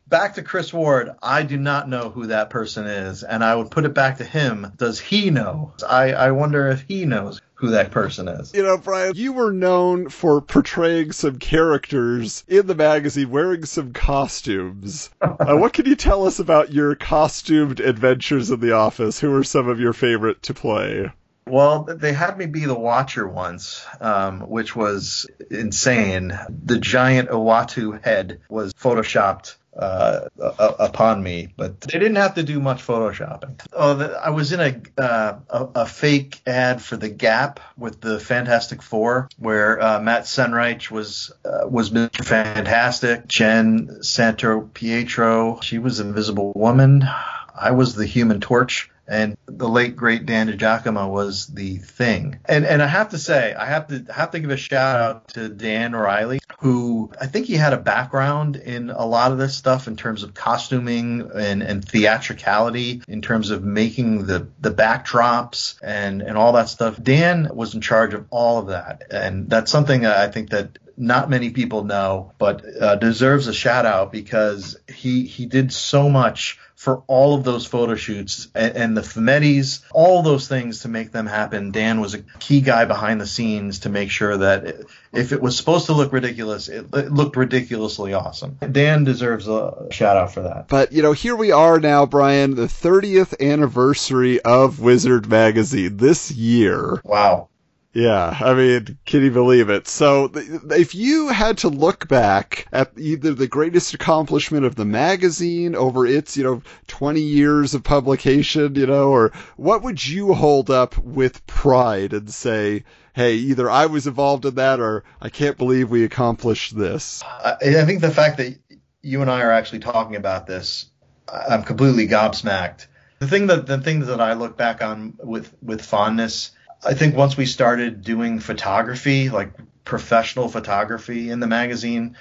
back to Chris Ward, I do not know who that person is, and I would put it back to him. Does he know? I, I wonder if he knows who that person is. You know, Brian, you were known for portraying some characters in the magazine wearing some costumes. uh, what can you tell us about your costumed adventures in the office? Who are some of your favorite to play? Well, they had me be the Watcher once, um, which was insane. The giant Uatu head was photoshopped uh, upon me, but they didn't have to do much photoshopping. Oh, the, I was in a, uh, a, a fake ad for the Gap with the Fantastic Four, where uh, Matt Senreich was uh, was Mr. Fantastic, Jen Santo Pietro, she was Invisible Woman. I was the Human Torch and the late great Dan DiGiacomo was the thing. And and I have to say, I have to have to give a shout out to Dan Riley, who I think he had a background in a lot of this stuff in terms of costuming and, and theatricality, in terms of making the the backdrops and and all that stuff. Dan was in charge of all of that, and that's something I think that not many people know, but uh, deserves a shout out because he he did so much for all of those photo shoots and, and the fumettis, all those things to make them happen. Dan was a key guy behind the scenes to make sure that it, if it was supposed to look ridiculous, it, it, looked ridiculously awesome. Dan deserves a shout out for that. But, you know, here we are now, Brian, the 30th anniversary of Wizard Magazine this year. Wow. Yeah, I mean, can you believe it? So, if you had to look back at either the greatest accomplishment of the magazine over its, you know, 20 years of publication, you know, or what would you hold up with pride and say, hey, either I was involved in that or I can't believe we accomplished this? Uh, I, I think the fact that you and I are actually talking about this, I'm completely gobsmacked. The thing that the things that I look back on with with fondness I think once we started doing photography, like professional photography in the magazine,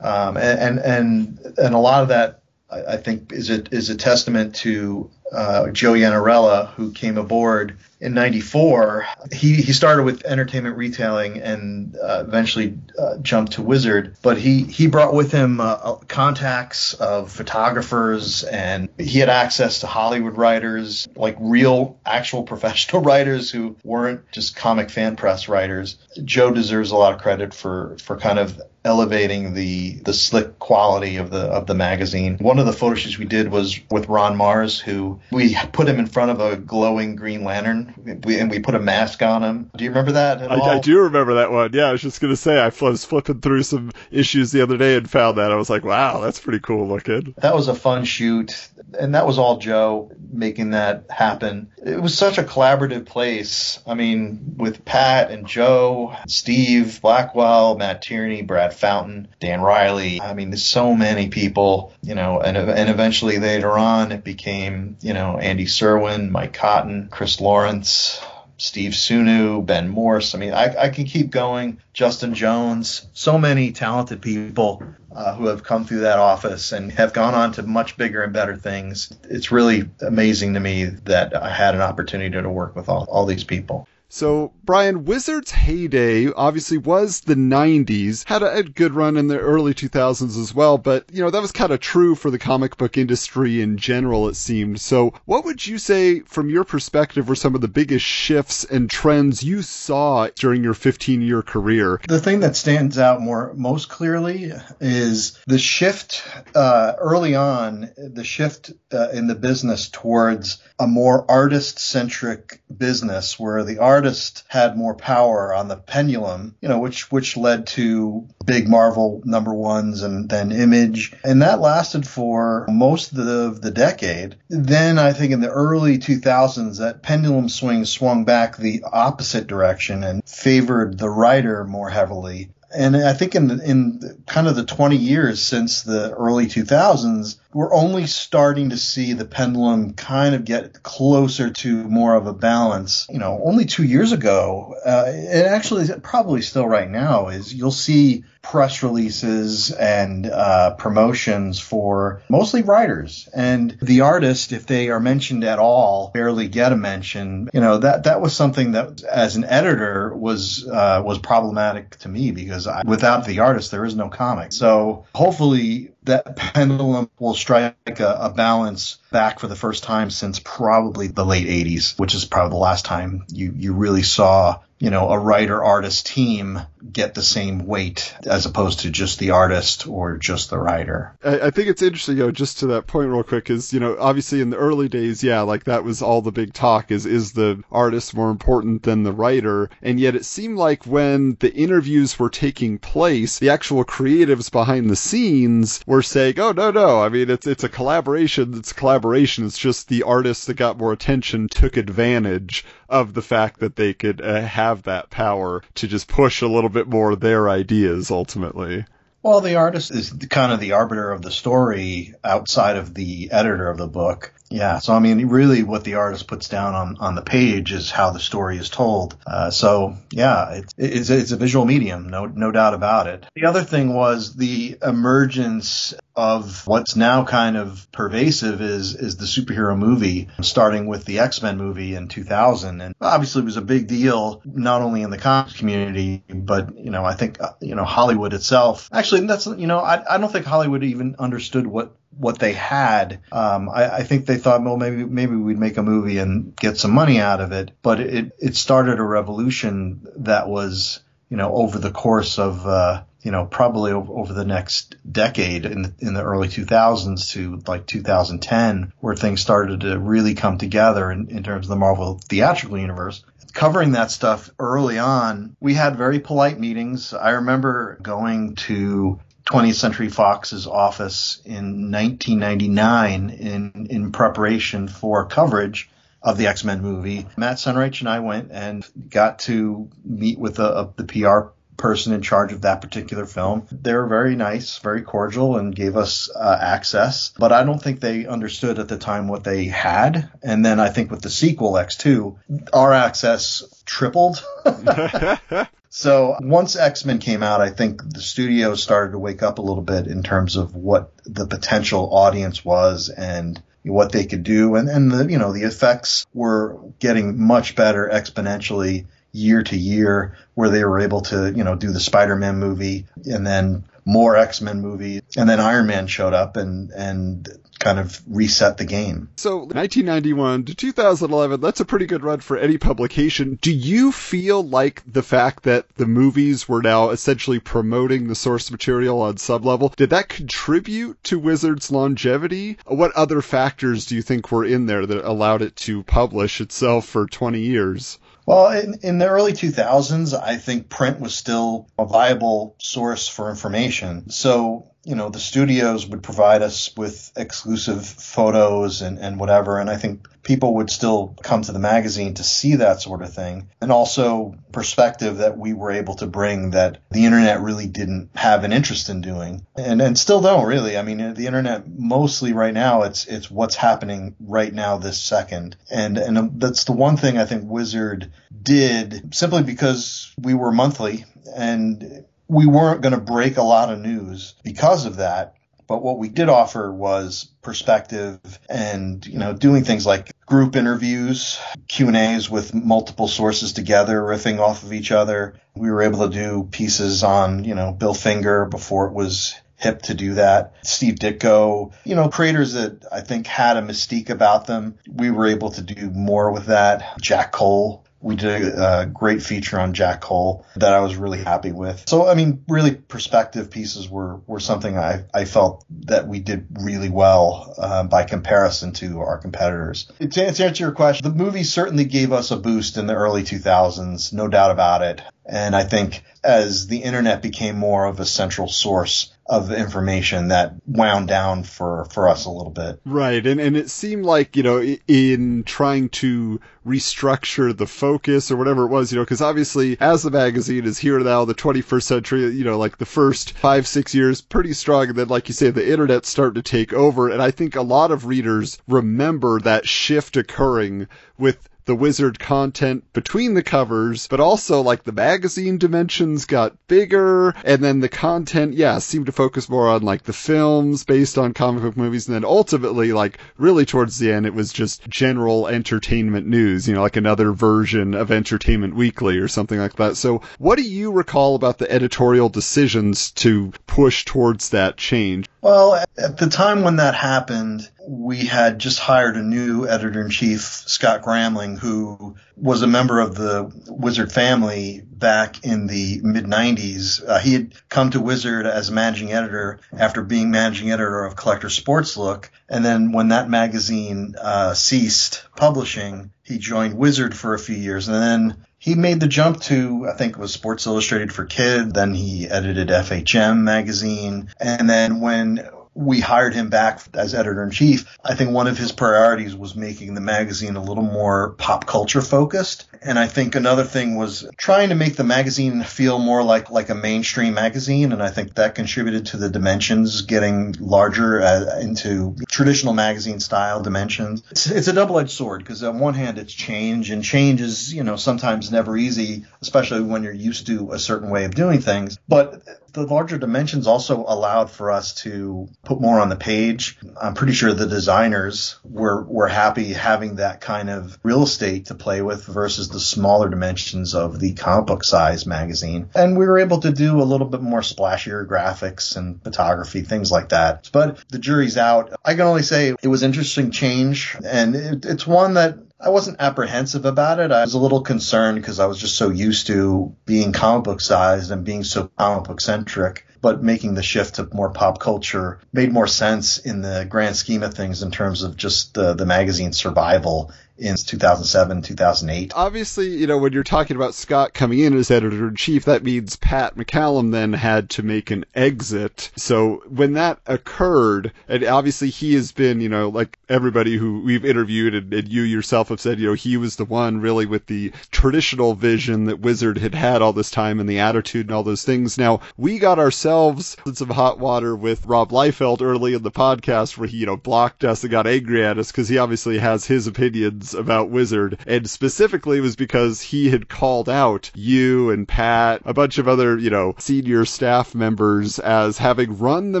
um, and, and and a lot of that I, think is a is a testament to uh, Joe Yanarella, who came aboard in '94. He he started with entertainment retailing and uh, eventually uh, jumped to Wizard. But he he brought with him uh, uh, contacts of photographers, and he had access to Hollywood writers, like real, actual professional writers who weren't just comic fan press writers. Joe deserves a lot of credit for for kind of elevating the the slick quality of the of the magazine. One of the photo shoots we did was with Ron Marz, who we put him in front of a glowing Green Lantern, we, and we put a mask on him. Do you remember that? I, I, do remember that one. Yeah, I was just gonna say I was flipping through some issues the other day and found that. I was like, wow, that's pretty cool looking. That was a fun shoot, and that was all Joe making that happen. It was such a collaborative place. I mean, with Pat and Joe, Steve Blackwell, Matt Tierney, Brad Fountain, Dan Riley. I mean, there's so many people, you know, and, and eventually later on it became, you know, Andy Serwin, Mike Cotton, Chris Lawrence, Steve Sunu, Ben Morse. I mean, I, I can keep going. Justin Jones, so many talented people uh, who have come through that office and have gone on to much bigger and better things. It's really amazing to me that I had an opportunity to work with all, all these people. So, Brian, Wizard's heyday obviously was the 90s, had a, a, good run in the early 2000s as well, but, you know, that was kind of true for the comic book industry in general, it seemed. So, what would you say, from your perspective, were some of the biggest shifts and trends you saw during your 15 year career? The thing that stands out more, most clearly is the shift, uh, early on, the shift uh, in the business towards a more artist centric business where the art artist had more power on the pendulum, you know, which which led to big Marvel number ones and then Image, and that lasted for most of the, the decade. Then I think in the early 2000s, that pendulum swing swung back the opposite direction and favored the writer more heavily and I think in in kind of the 20 years since the early 2000s, we're only starting to see the pendulum kind of get closer to more of a balance. You know, only two years ago, uh, and actually probably still right now, is you'll see press releases and uh, promotions for mostly writers. And the artist if they are mentioned at all barely get a mention. You know that that was something that as an editor was uh, was problematic to me because I, without the artist there is no comic. So hopefully that pendulum will strike a, a, balance back for the first time since probably the late 80s, which is probably the last time you, you really saw you know, a writer artist team get the same weight as opposed to just the artist or just the writer. I, I think it's interesting, you know, just to that point real quick is, you know, obviously in the early days, yeah, like that was all the big talk is, is the artist more important than the writer? And yet it seemed like when the interviews were taking place, the actual creatives behind the scenes were saying, oh, no, no, I mean, it's, it's a collaboration. It's collaboration. It's just the artist that got more attention took advantage of the fact that they could uh, have that power to just push a little bit more their ideas ultimately. Well, the artist is kind of the arbiter of the story outside of the editor of the book. Yeah. So, I mean, really what the artist puts down on, on the page is how the story is told. Uh, so yeah, it's, it's, it's a visual medium. No, no doubt about it. The other thing was the emergence of what's now kind of pervasive is is the superhero movie, starting with the X Men movie in 2000, and obviously it was a big deal not only in the comics community, but you know I think uh, you know Hollywood itself. Actually, that's you know I I don't think Hollywood even understood what what they had. Um, I, I, think they thought, well, maybe maybe we'd make a movie and get some money out of it. But it it started a revolution that was, you know, over the course of uh, you know, probably over, over the next decade in the, in the early 2000s to like 2010, where things started to really come together in, in terms of the Marvel theatrical universe covering that stuff early on, we had very polite meetings. I remember going to 20th Century Fox's office in 1999 in, in preparation for coverage of the X-Men movie. Matt Senreich and I went and got to meet with the, uh, the PR person in charge of that particular film. They were very nice, very cordial, and gave us uh, access. But I don't think they understood at the time what they had. And then I think with the sequel X2, our access tripled. So once X Men came out, I think the studio started to wake up a little bit in terms of what the potential audience was and what they could do, and and the you know the effects were getting much better exponentially year to year where they were able to, you know, do the Spider-Man movie and then more X-Men movies. And then Iron Man showed up and and kind of reset the game. So 1991 to 2011, that's a pretty good run for any publication. Do you feel like the fact that the movies were now essentially promoting the source material on sub level, did that contribute to Wizard's longevity? What other factors do you think were in there that allowed it to publish itself for 20 years? Well, in, in the early 2000s, I think print was still a viable source for information. So you know, the studios would provide us with exclusive photos and, and whatever. And I think people would still come to the magazine to see that sort of thing. And also perspective that we were able to bring that the internet really didn't have an interest in doing and, and still don't really. I mean, the internet mostly right now, it's, it's what's happening right now this second. And, and um, that's the one thing I think Wizard did simply because we were monthly and we weren't going to break a lot of news because of that. But what we did offer was perspective and, you know, doing things like group interviews, Q and A's with multiple sources together, riffing off of each other. We were able to do pieces on, you know, Bill Finger before it was hip to do that. Steve Ditko, you know, creators that I think had a mystique about them. We were able to do more with that. Jack Cole, we did a, a, great feature on Jack Cole that I was really happy with. So, I mean, really perspective pieces were, were something I, I felt that we did really well uh, by comparison to our competitors. To, answer your question, the movie certainly gave us a boost in the early 2000s, no doubt about it. And I think as the internet became more of a central source of information that wound down for, for us a little bit. Right. And, and it seemed like, you know, in trying to restructure the focus or whatever it was, you know, because obviously as the magazine is here now, the 21st century, you know, like the first five, six years, pretty strong. And then, like you say, the internet started to take over. And I think a lot of readers remember that shift occurring with the wizard content between the covers, but also like the magazine dimensions got bigger, and then the content, yeah, seemed to focus more on like the films based on comic book movies, and then ultimately, like really towards the end, it was just general entertainment news, you know, like another version of Entertainment Weekly or something like that. So, what do you recall about the editorial decisions to push towards that change? Well, at the time when that happened, we had just hired a new editor in chief, Scott Gramling, who was a member of the Wizard family back in the mid 90s. Uh, he had come to Wizard as managing editor after being managing editor of Collector Sports Look. And then when that magazine uh, ceased publishing, he joined Wizard for a few years. And then he made the jump to, I think it was Sports Illustrated for Kids. Then he edited FHM magazine. And then when we hired him back as editor in chief, I think one of his priorities was making the magazine a little more pop culture focused. And I think another thing was trying to make the magazine feel more like, like a mainstream magazine. And I think that contributed to the dimensions getting larger uh, into traditional magazine style dimensions. It's, it's a double edged sword because on one hand, it's change and change is, you know, sometimes never easy, especially when you're used to a certain way of doing things. But the larger dimensions also allowed for us to put more on the page. I'm pretty sure the designers were, were happy having that kind of real estate to play with versus the smaller dimensions of the comic book size magazine. And we were able to do a little bit more splashier graphics and photography, things like that. But the jury's out. I can only say it was interesting change and it, it's one that I wasn't apprehensive about it. I was a little concerned because I was just so used to being comic book sized and being so comic book centric. But making the shift to more pop culture made more sense in the grand scheme of things in terms of just the, the magazine's survival in 2007, 2008. Obviously, you know, when you're talking about Scott coming in as editor in chief, that means Pat McCallum then had to make an exit. So when that occurred, and obviously he has been, you know, like everybody who we've interviewed and, and you yourself have said, you know, he was the one really with the traditional vision that Wizard had had all this time and the attitude and all those things. Now, we got ourselves in some hot water with Rob Liefeld early in the podcast where he, you know, blocked us and got angry at us because he obviously has his opinions about Wizard, and specifically it was because he had called out you and Pat, a bunch of other, you know, senior staff members as having run the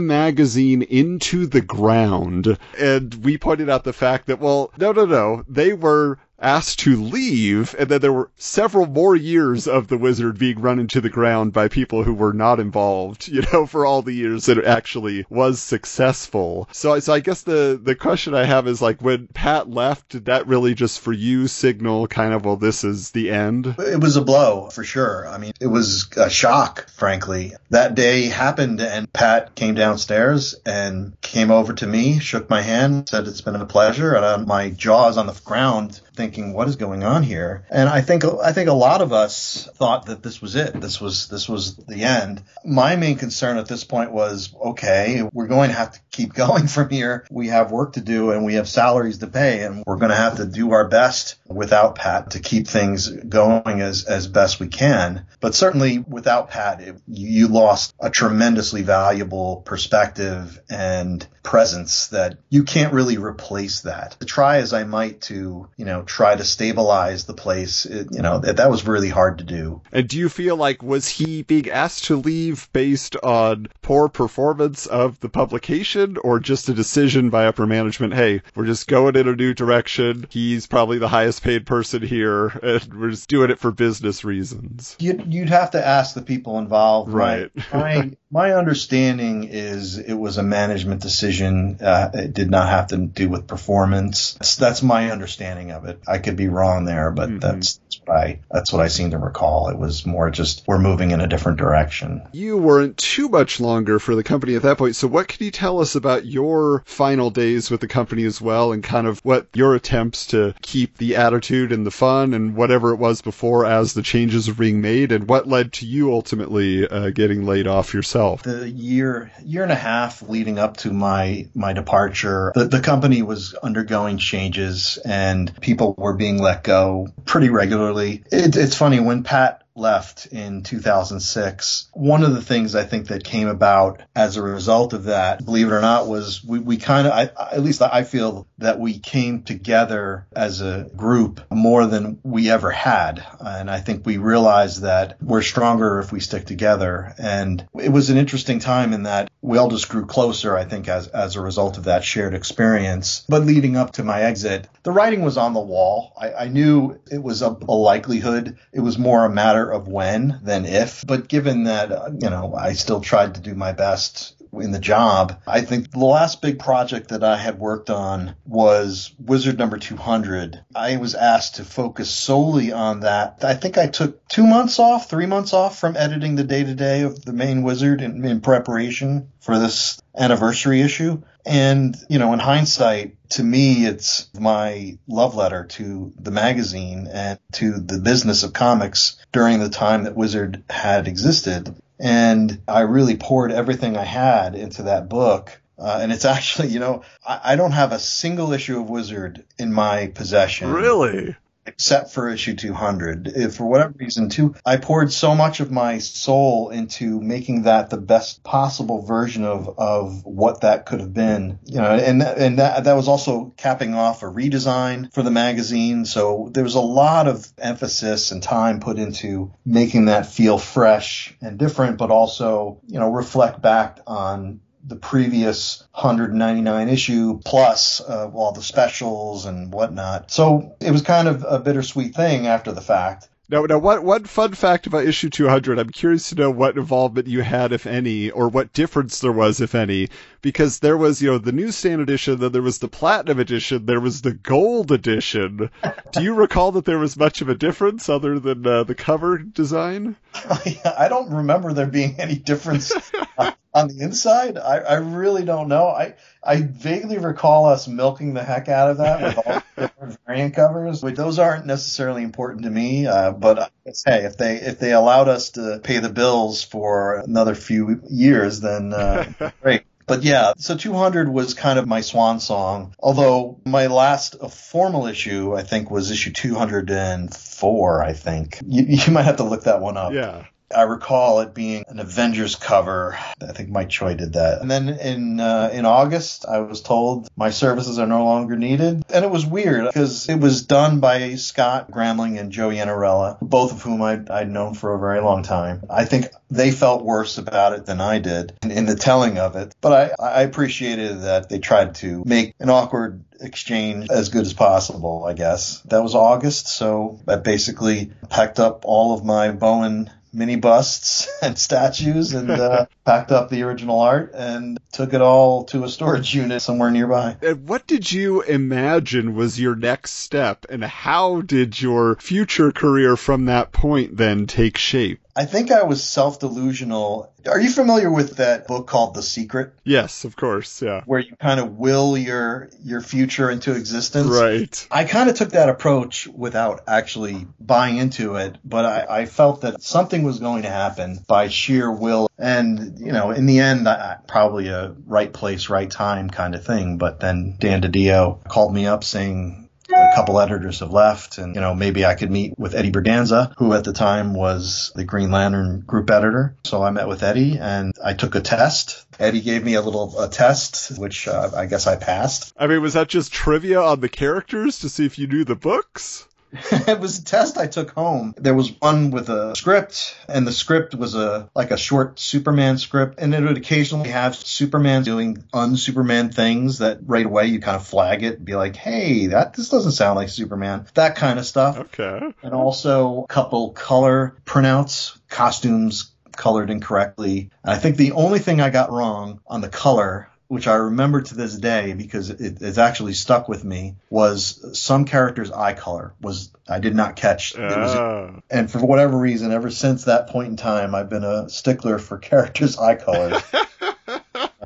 magazine into the ground. And we pointed out the fact that, well, no, no, no, they were asked to leave, and then there were several more years of the wizard being run into the ground by people who were not involved, you know, for all the years that it actually was successful. So, so I guess the, the question I have is like, when Pat left, did that really just for you signal kind of, well, this is the end? It was a blow for sure. I mean, it was a shock, frankly. That day happened and Pat came downstairs and came over to me, shook my hand, said it's been a pleasure. And my jaws on the ground thinking, what is going on here? And I think I think a lot of us thought that this was it. This was this was the end. My main concern at this point was, okay, we're going to have to keep going from here. We have work to do and we have salaries to pay, and we're going to have to do our best without Pat to keep things going as as best we can. But certainly without Pat, it, you lost a tremendously valuable perspective and presence that you can't really replace that. To try as I might to, you know, try to stabilize the place, it, you know, that, that was really hard to do. And do you feel like was he being asked to leave based on poor performance of the publication or just a decision by upper management? Hey, we're just going in a new direction. He's probably the highest paid person here, and we're just doing it for business reasons. You'd, you'd have to ask the people involved. Right. My, my understanding is it was a management decision. Uh, it did not have to do with performance. That's, that's my understanding of it. I could be wrong there, but Mhm. that's, that's what I that's what I seem to recall. It was more just we're moving in a different direction. You weren't too much longer for the company at that point, so what can you tell us about your final days with the company as well, and kind of what your attempts to keep the attitude and the fun and whatever it was before as the changes were being made, and what led to you ultimately uh, getting laid off yourself? The year year and a half leading up to my my departure, the, the company was undergoing changes and people were being let go pretty regularly. It, it's funny when Pat left in 2006. One of the things I think that came about as a result of that, believe it or not, was we, we kind of, at least I feel that we came together as a group more than we ever had. And I think we realized that we're stronger if we stick together. And it was an interesting time in that we all just grew closer, I think, as, as a result of that shared experience. But leading up to my exit, the writing was on the wall. I, I knew it was a, a likelihood. It was more a matter of when than if. But given that, uh, you know, I still tried to do my best in the job. I think the last big project that I had worked on was Wizard number 200. I was asked to focus solely on that. I think I took two months off, three months off from editing the day to day of the main Wizard in, in preparation for this anniversary issue. And, you know, in hindsight, to me, it's my love letter to the magazine and to the business of comics during the time that Wizard had existed. And I really poured everything I had into that book. Uh, and it's actually, you know, I, I don't have a single issue of Wizard in my possession Really? Except for issue 200. If for whatever reason, too, I poured so much of my soul into making that the best possible version of, of what that could have been. You know, and and that that was also capping off a redesign for the magazine. So there was a lot of emphasis and time put into making that feel fresh and different, but also you know reflect back on the previous 199 issue plus uh, all the specials and whatnot. So it was kind of a bittersweet thing after the fact. Now, now, what one fun fact about issue 200? I'm curious to know what involvement you had, if any, or what difference there was, if any, because there was, you know, the newsstand edition, then there was the platinum edition, there was the gold edition. Do you recall that there was much of a difference other than uh, the cover design? I don't remember there being any difference on the inside. I, I really don't know. I I vaguely recall us milking the heck out of that with all the different variant covers. But those aren't necessarily important to me. Uh, but hey, if they if they allowed us to pay the bills for another few years, then uh, great. But yeah, so 200 was kind of my swan song. Although my last uh, formal issue, I think, was issue 204. I think you, you might have to look that one up. Yeah. I recall it being an Avengers cover. I think Mike Choi did that. And then in uh, in August, I was told my services are no longer needed, and it was weird because it was done by Scott Gramling and Joe Yanarella, both of whom I'd, I'd known for a very long time. I think they felt worse about it than I did in, in the telling of it, but I, I appreciated that they tried to make an awkward exchange as good as possible, I guess. That was August, so I basically packed up all of my Bowen mini busts and statues and uh, packed up the original art and took it all to a storage unit somewhere nearby. And what did you imagine was your next step, and how did your future career from that point then take shape? I think I was self delusional. Are you familiar with that book called The Secret? Yes, of course, yeah. Where you kind of will your your future into existence. Right. I kind of took that approach without actually buying into it, but I, I felt that something was going to happen by sheer will. And, you know, in the end, I, probably a right place, right time kind of thing. But then Dan DiDio called me up saying, a couple editors have left and you know maybe I could meet with Eddie Berganza who at the time was the Green Lantern group editor. So I met with Eddie and I took a test. Eddie gave me a little a test which uh, I guess I passed. I mean was that just trivia on the characters to see if you knew the books it was a test I took home. There was one with a script, and the script was a like a short Superman script, and it would occasionally have Superman doing un-Superman things that right away you kind of flag it, and be like, "Hey, that this doesn't sound like Superman." That kind of stuff. Okay. And also a couple color printouts, costumes colored incorrectly. And I think the only thing I got wrong on the color which I remember to this day because it, it's actually stuck with me, was some character's eye color was I did not catch. It was, Ah. and for whatever reason, ever since that point in time, I've been a stickler for characters' eye color.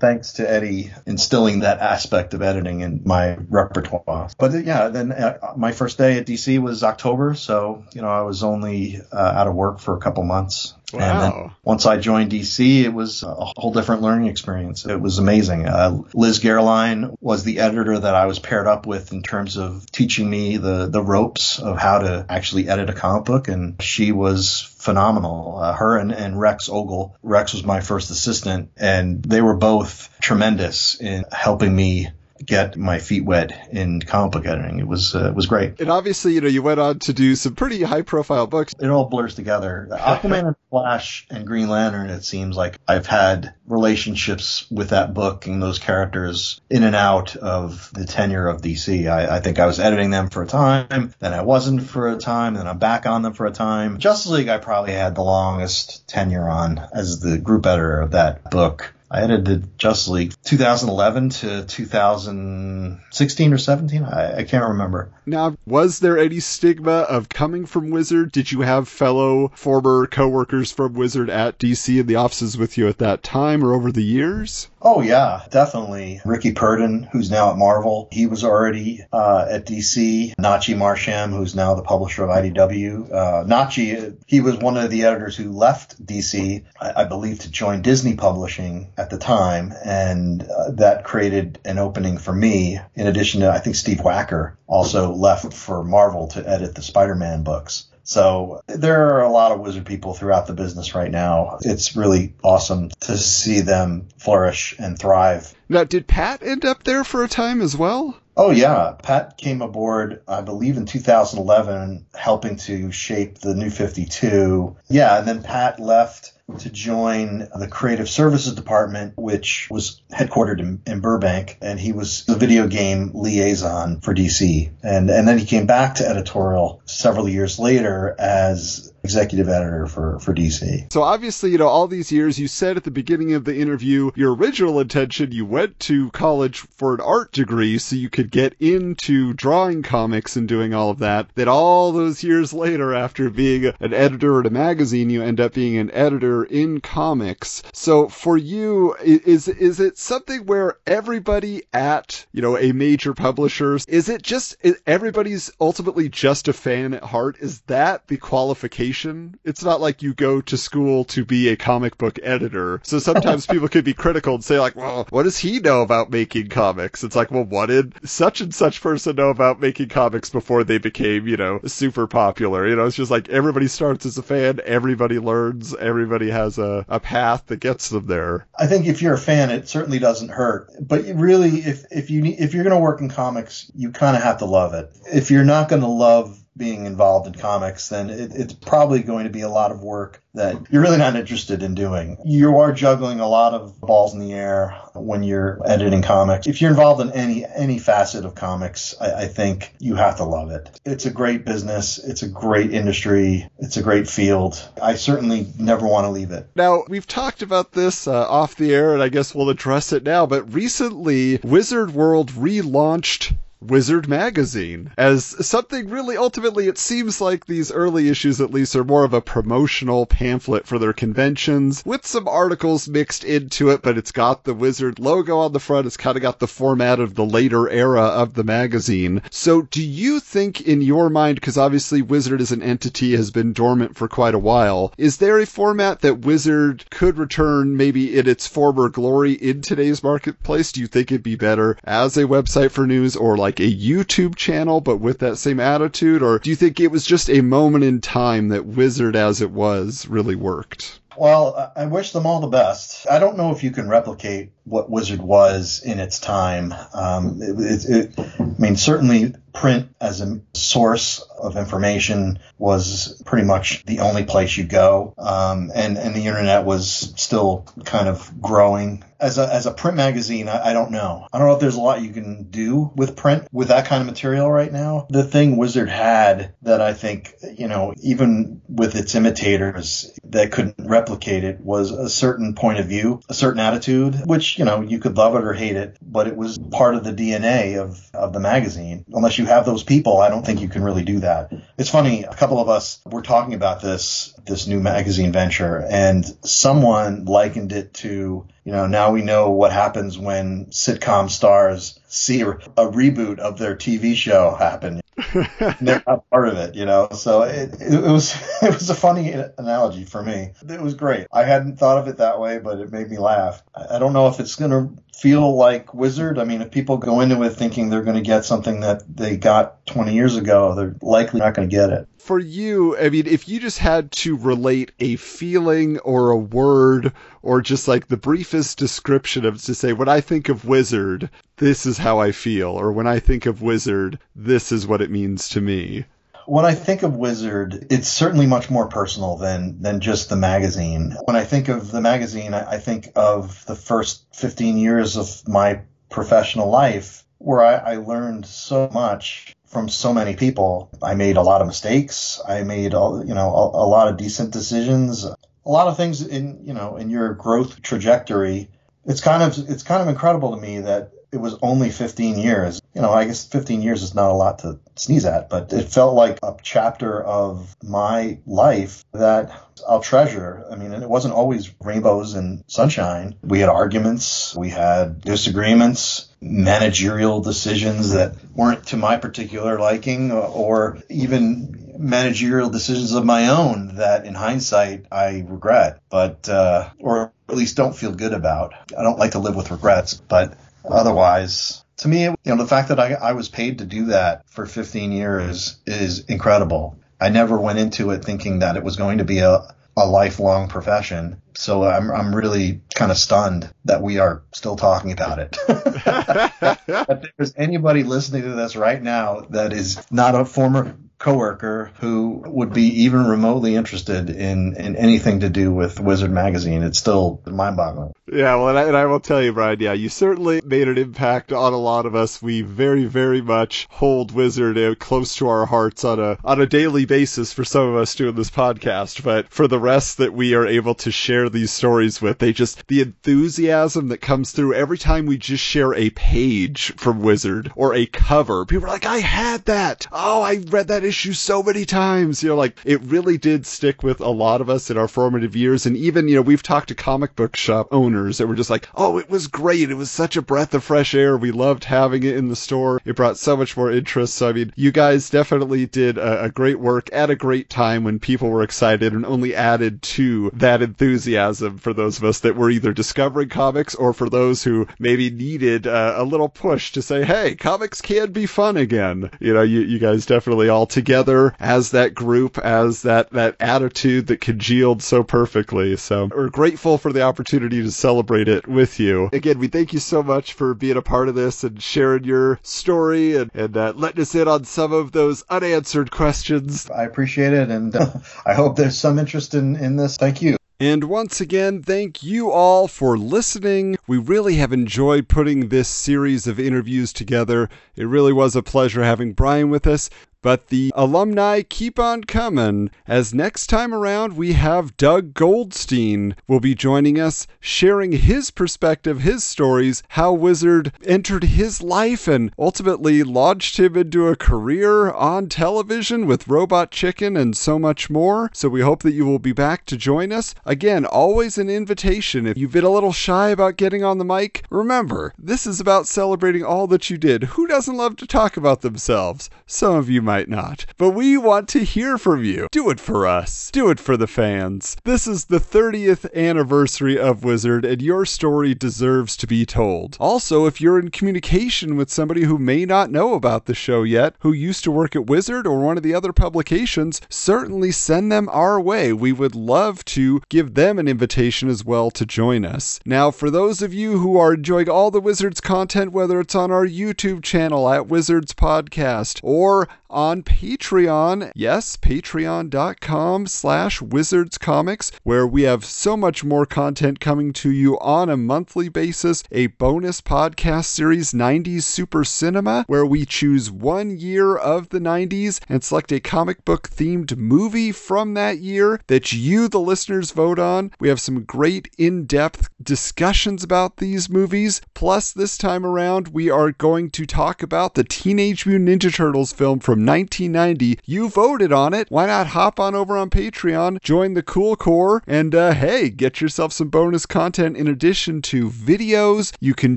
Thanks to Eddie instilling that aspect of editing in my repertoire. But uh, yeah, then uh, my first day at DC was October, so you know I was only uh, out of work for a couple months. And then Wow. once I joined DC, it was a whole different learning experience. It was amazing. Uh, Liz Gehrlein was the editor that I was paired up with in terms of teaching me the, the ropes of how to actually edit a comic book, and she was phenomenal. Uh, her and, and Rex Ogle. Rex was my first assistant, and they were both tremendous in helping me get my feet wet in comic book editing. It was uh, it was great. And obviously, you know, you went on to do some pretty high profile books. it all blurs together. Aquaman and Flash and Green Lantern, it seems like I've had relationships with that book and those characters in and out of the tenure of DC. I, I think I was editing them for a time, then I wasn't for a time, then I'm back on them for a time. Justice League, I probably had the longest tenure on as the group editor of that book. I edited Justice League 2011 to 2016 or 17. I, I can't remember. Now, was there any stigma of coming from Wizard? Did you have fellow former coworkers from Wizard at DC in the offices with you at that time or over the years? Oh yeah, definitely. Rickey Purdin, who's now at Marvel, he was already uh, at DC. Nachie Marsham, who's now the publisher of IDW. Uh, Nachie, he was one of the editors who left DC, I, I believe, to join Disney Publishing at the time, and uh, that created an opening for me. In addition to, I think Steve Wacker also left for Marvel to edit the Spider-Man books. So there are a lot of wizard people throughout the business right now. It's really awesome to see them flourish and thrive. Now, did Pat end up there for a time as well? Oh yeah, Pat came aboard, I believe, in 2011, helping to shape the New 52. Yeah, and then Pat left to join the creative services department, which was headquartered in, in Burbank, and he was the video game liaison for DC. And and then he came back to editorial several years later as executive editor for for DC. So obviously, you know, all these years, you said at the beginning of the interview, your original intention, you went to college for an art degree so you could get into drawing comics and doing all of that. That all those years later, after being an editor at a magazine, you end up being an editor in comics. So for you, is is it something where everybody at you know a major publisher is it just i- everybody's ultimately just a fan at heart? Is that the qualification? It's not like you go to school to be a comic book editor. So sometimes people could be critical and say like, well, what does he know about making comics? It's like, well, what did such and such person know about making comics before they became, you know, super popular? You know, it's just like everybody starts as a fan, everybody learns, everybody has a, a path that gets them there. I think if you're a fan, it certainly doesn't hurt. But really, if if you if you're going to work in comics, you kind of have to love it. If you're not going to love being involved in comics, then it, it's probably going to be a lot of work that you're really not interested in doing. You are juggling a lot of balls in the air when you're editing comics. If you're involved in any any facet of comics, I, I think you have to love it. It's a great business. It's a great industry. It's a great field. I certainly never want to leave it. Now, we've talked about this uh, off the air, and I guess we'll address it now, but recently, Wizard World relaunched Wizard Magazine as something really ultimately it seems like these early issues at least are more of a promotional pamphlet for their conventions with some articles mixed into it but it's got the Wizard logo on the front. It's kind of got the format of the later era of the magazine. So do you think in your mind because obviously Wizard as an entity has been dormant for quite a while is there a format that Wizard could return maybe in its former glory in today's marketplace? Do you think it'd be better as a website for news or like a YouTube channel, but with that same attitude? Or do you think it was just a moment in time that Wizard as it was really worked? Well, I wish them all the best. I don't know if you can replicate what Wizard was in its time. Um, it, it, it, I mean, certainly print as a source of information was pretty much the only place you go, um, and and the internet was still kind of growing. As a as a print magazine, I, I don't know. I don't know if there's a lot you can do with print with that kind of material right now. The thing Wizard had that I think you know even with its imitators that couldn't replicate it was a certain point of view, a certain attitude, which you know you could love it or hate it, but it was part of the DNA of of the magazine. Unless you have those people, I don't think you can really do that. It's funny, a couple of us were talking about this this new magazine venture, and someone likened it to you know, now we know what happens when sitcom stars see a, a reboot of their TV show happen. they're not part of it, you know. So it, it, was it was a funny analogy for me. It was great. I hadn't thought of it that way, but it made me laugh. I, don't know if it's to feel like Wizard. I mean, if people go into it thinking they're to get something that they got 20 years ago, they're likely not to get it. For you, I mean, if you just had to relate a feeling or a word or just like the briefest description of to say, when I think of Wizard, this is how I feel, or when I think of Wizard, this is what it means to me when I think of Wizard, it's certainly much more personal than than just the magazine. When I think of the magazine, I, I think of the first 15 years of my professional life where I, I learned so much from so many people. I made a lot of mistakes. I made all, you know a, a lot of decent decisions. A lot of things in you know in your growth trajectory. It's kind of it's kind of incredible to me that it was only 15 years. You know, I guess 15 years is not a lot to sneeze at, but it felt like a chapter of my life that I'll treasure. I mean, it wasn't always rainbows and sunshine. We had arguments, we had disagreements, managerial decisions that weren't to my particular liking, or even managerial decisions of my own that in hindsight I regret, but, uh, or at least don't feel good about. I don't like to live with regrets, but Otherwise, to me, you know, the fact that I, I was paid to do that for 15 years is incredible. I never went into it thinking that it was going to be a, a lifelong profession. So I'm, I'm really kind of stunned that we are still talking about it. if there's anybody listening to this right now that is not a former coworker who would be even remotely interested in, in anything to do with Wizard Magazine. It's still mind boggling. Yeah, well, and I, and I, will tell you, Brian, yeah, you certainly made an impact on a lot of us. We very, very much hold Wizard uh, close to our hearts on a, on a daily basis for some of us doing this podcast. But for the rest that we are able to share these stories with, they just, the enthusiasm that comes through every time we just share a page from Wizard or a cover, people are like, I had that. Oh, I read that issue so many times. You know, like it really did stick with a lot of us in our formative years. And even, you know, we've talked to comic book shop owners that were just like, oh, it was great. It was such a breath of fresh air. We loved having it in the store. It brought so much more interest. So, I mean, you guys definitely did a, a great work at a great time when people were excited and only added to that enthusiasm for those of us that were either discovering comics or for those who maybe needed uh, a little push to say, hey, comics can be fun again. You know, you, you guys definitely all together as that group, as that, that attitude that congealed so perfectly. So we're grateful for the opportunity to celebrate it with you. Again, we thank you so much for being a part of this and sharing your story and, and uh, letting us in on some of those unanswered questions. I appreciate it, and uh, I hope there's some interest in, in this. Thank you. And once again, thank you all for listening. We really have enjoyed putting this series of interviews together. It really was a pleasure having Brian with us. But the alumni keep on coming, as next time around we have Doug Goldstein will be joining us, sharing his perspective, his stories, how Wizard entered his life and ultimately launched him into a career on television with Robot Chicken and so much more. So we hope that you will be back to join us. Again, always an invitation. If you've been a little shy about getting on the mic, remember, this is about celebrating all that you did. Who doesn't love to talk about themselves? Some of you might might not. But we want to hear from you. Do it for us. Do it for the fans. This is the 30th anniversary of Wizard, and your story deserves to be told. Also, if you're in communication with somebody who may not know about the show yet, who used to work at Wizard or one of the other publications, certainly send them our way. We would love to give them an invitation as well to join us. Now, for those of you who are enjoying all the Wizards content, whether it's on our YouTube channel at Wizards Podcast or on Patreon. Yes, patreon.com slash wizards comics, where we have so much more content coming to you on a monthly basis. A bonus podcast series, 90s Super Cinema, where we choose one year of the 90s and select a comic book themed movie from that year that you, the listeners, vote on. We have some great in depth discussions about these movies. Plus, this time around, we are going to talk about the Teenage Mutant Ninja Turtles film from 1990. You voted on it. Why not hop on over on Patreon, join the Cool Core, and uh, hey, get yourself some bonus content in addition to videos. You can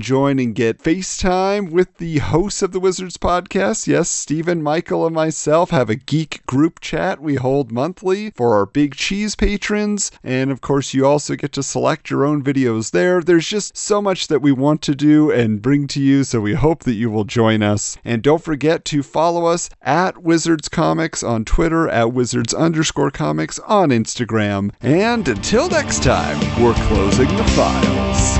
join and get FaceTime with the hosts of the Wizards podcast. Yes, Stephen, Michael, and myself have a geek group chat we hold monthly for our Big Cheese patrons. And of course, you also get to select your own videos there. There's just so much that we want to do and bring to you, so we hope that you will join us. And don't forget to follow us at Wizards Comics on Twitter, at Wizards underscore comics on Instagram. And until next time, we're closing the files.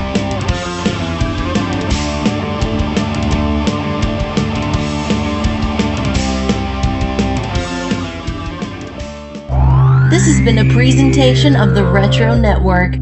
This has been a presentation of the Retro Network.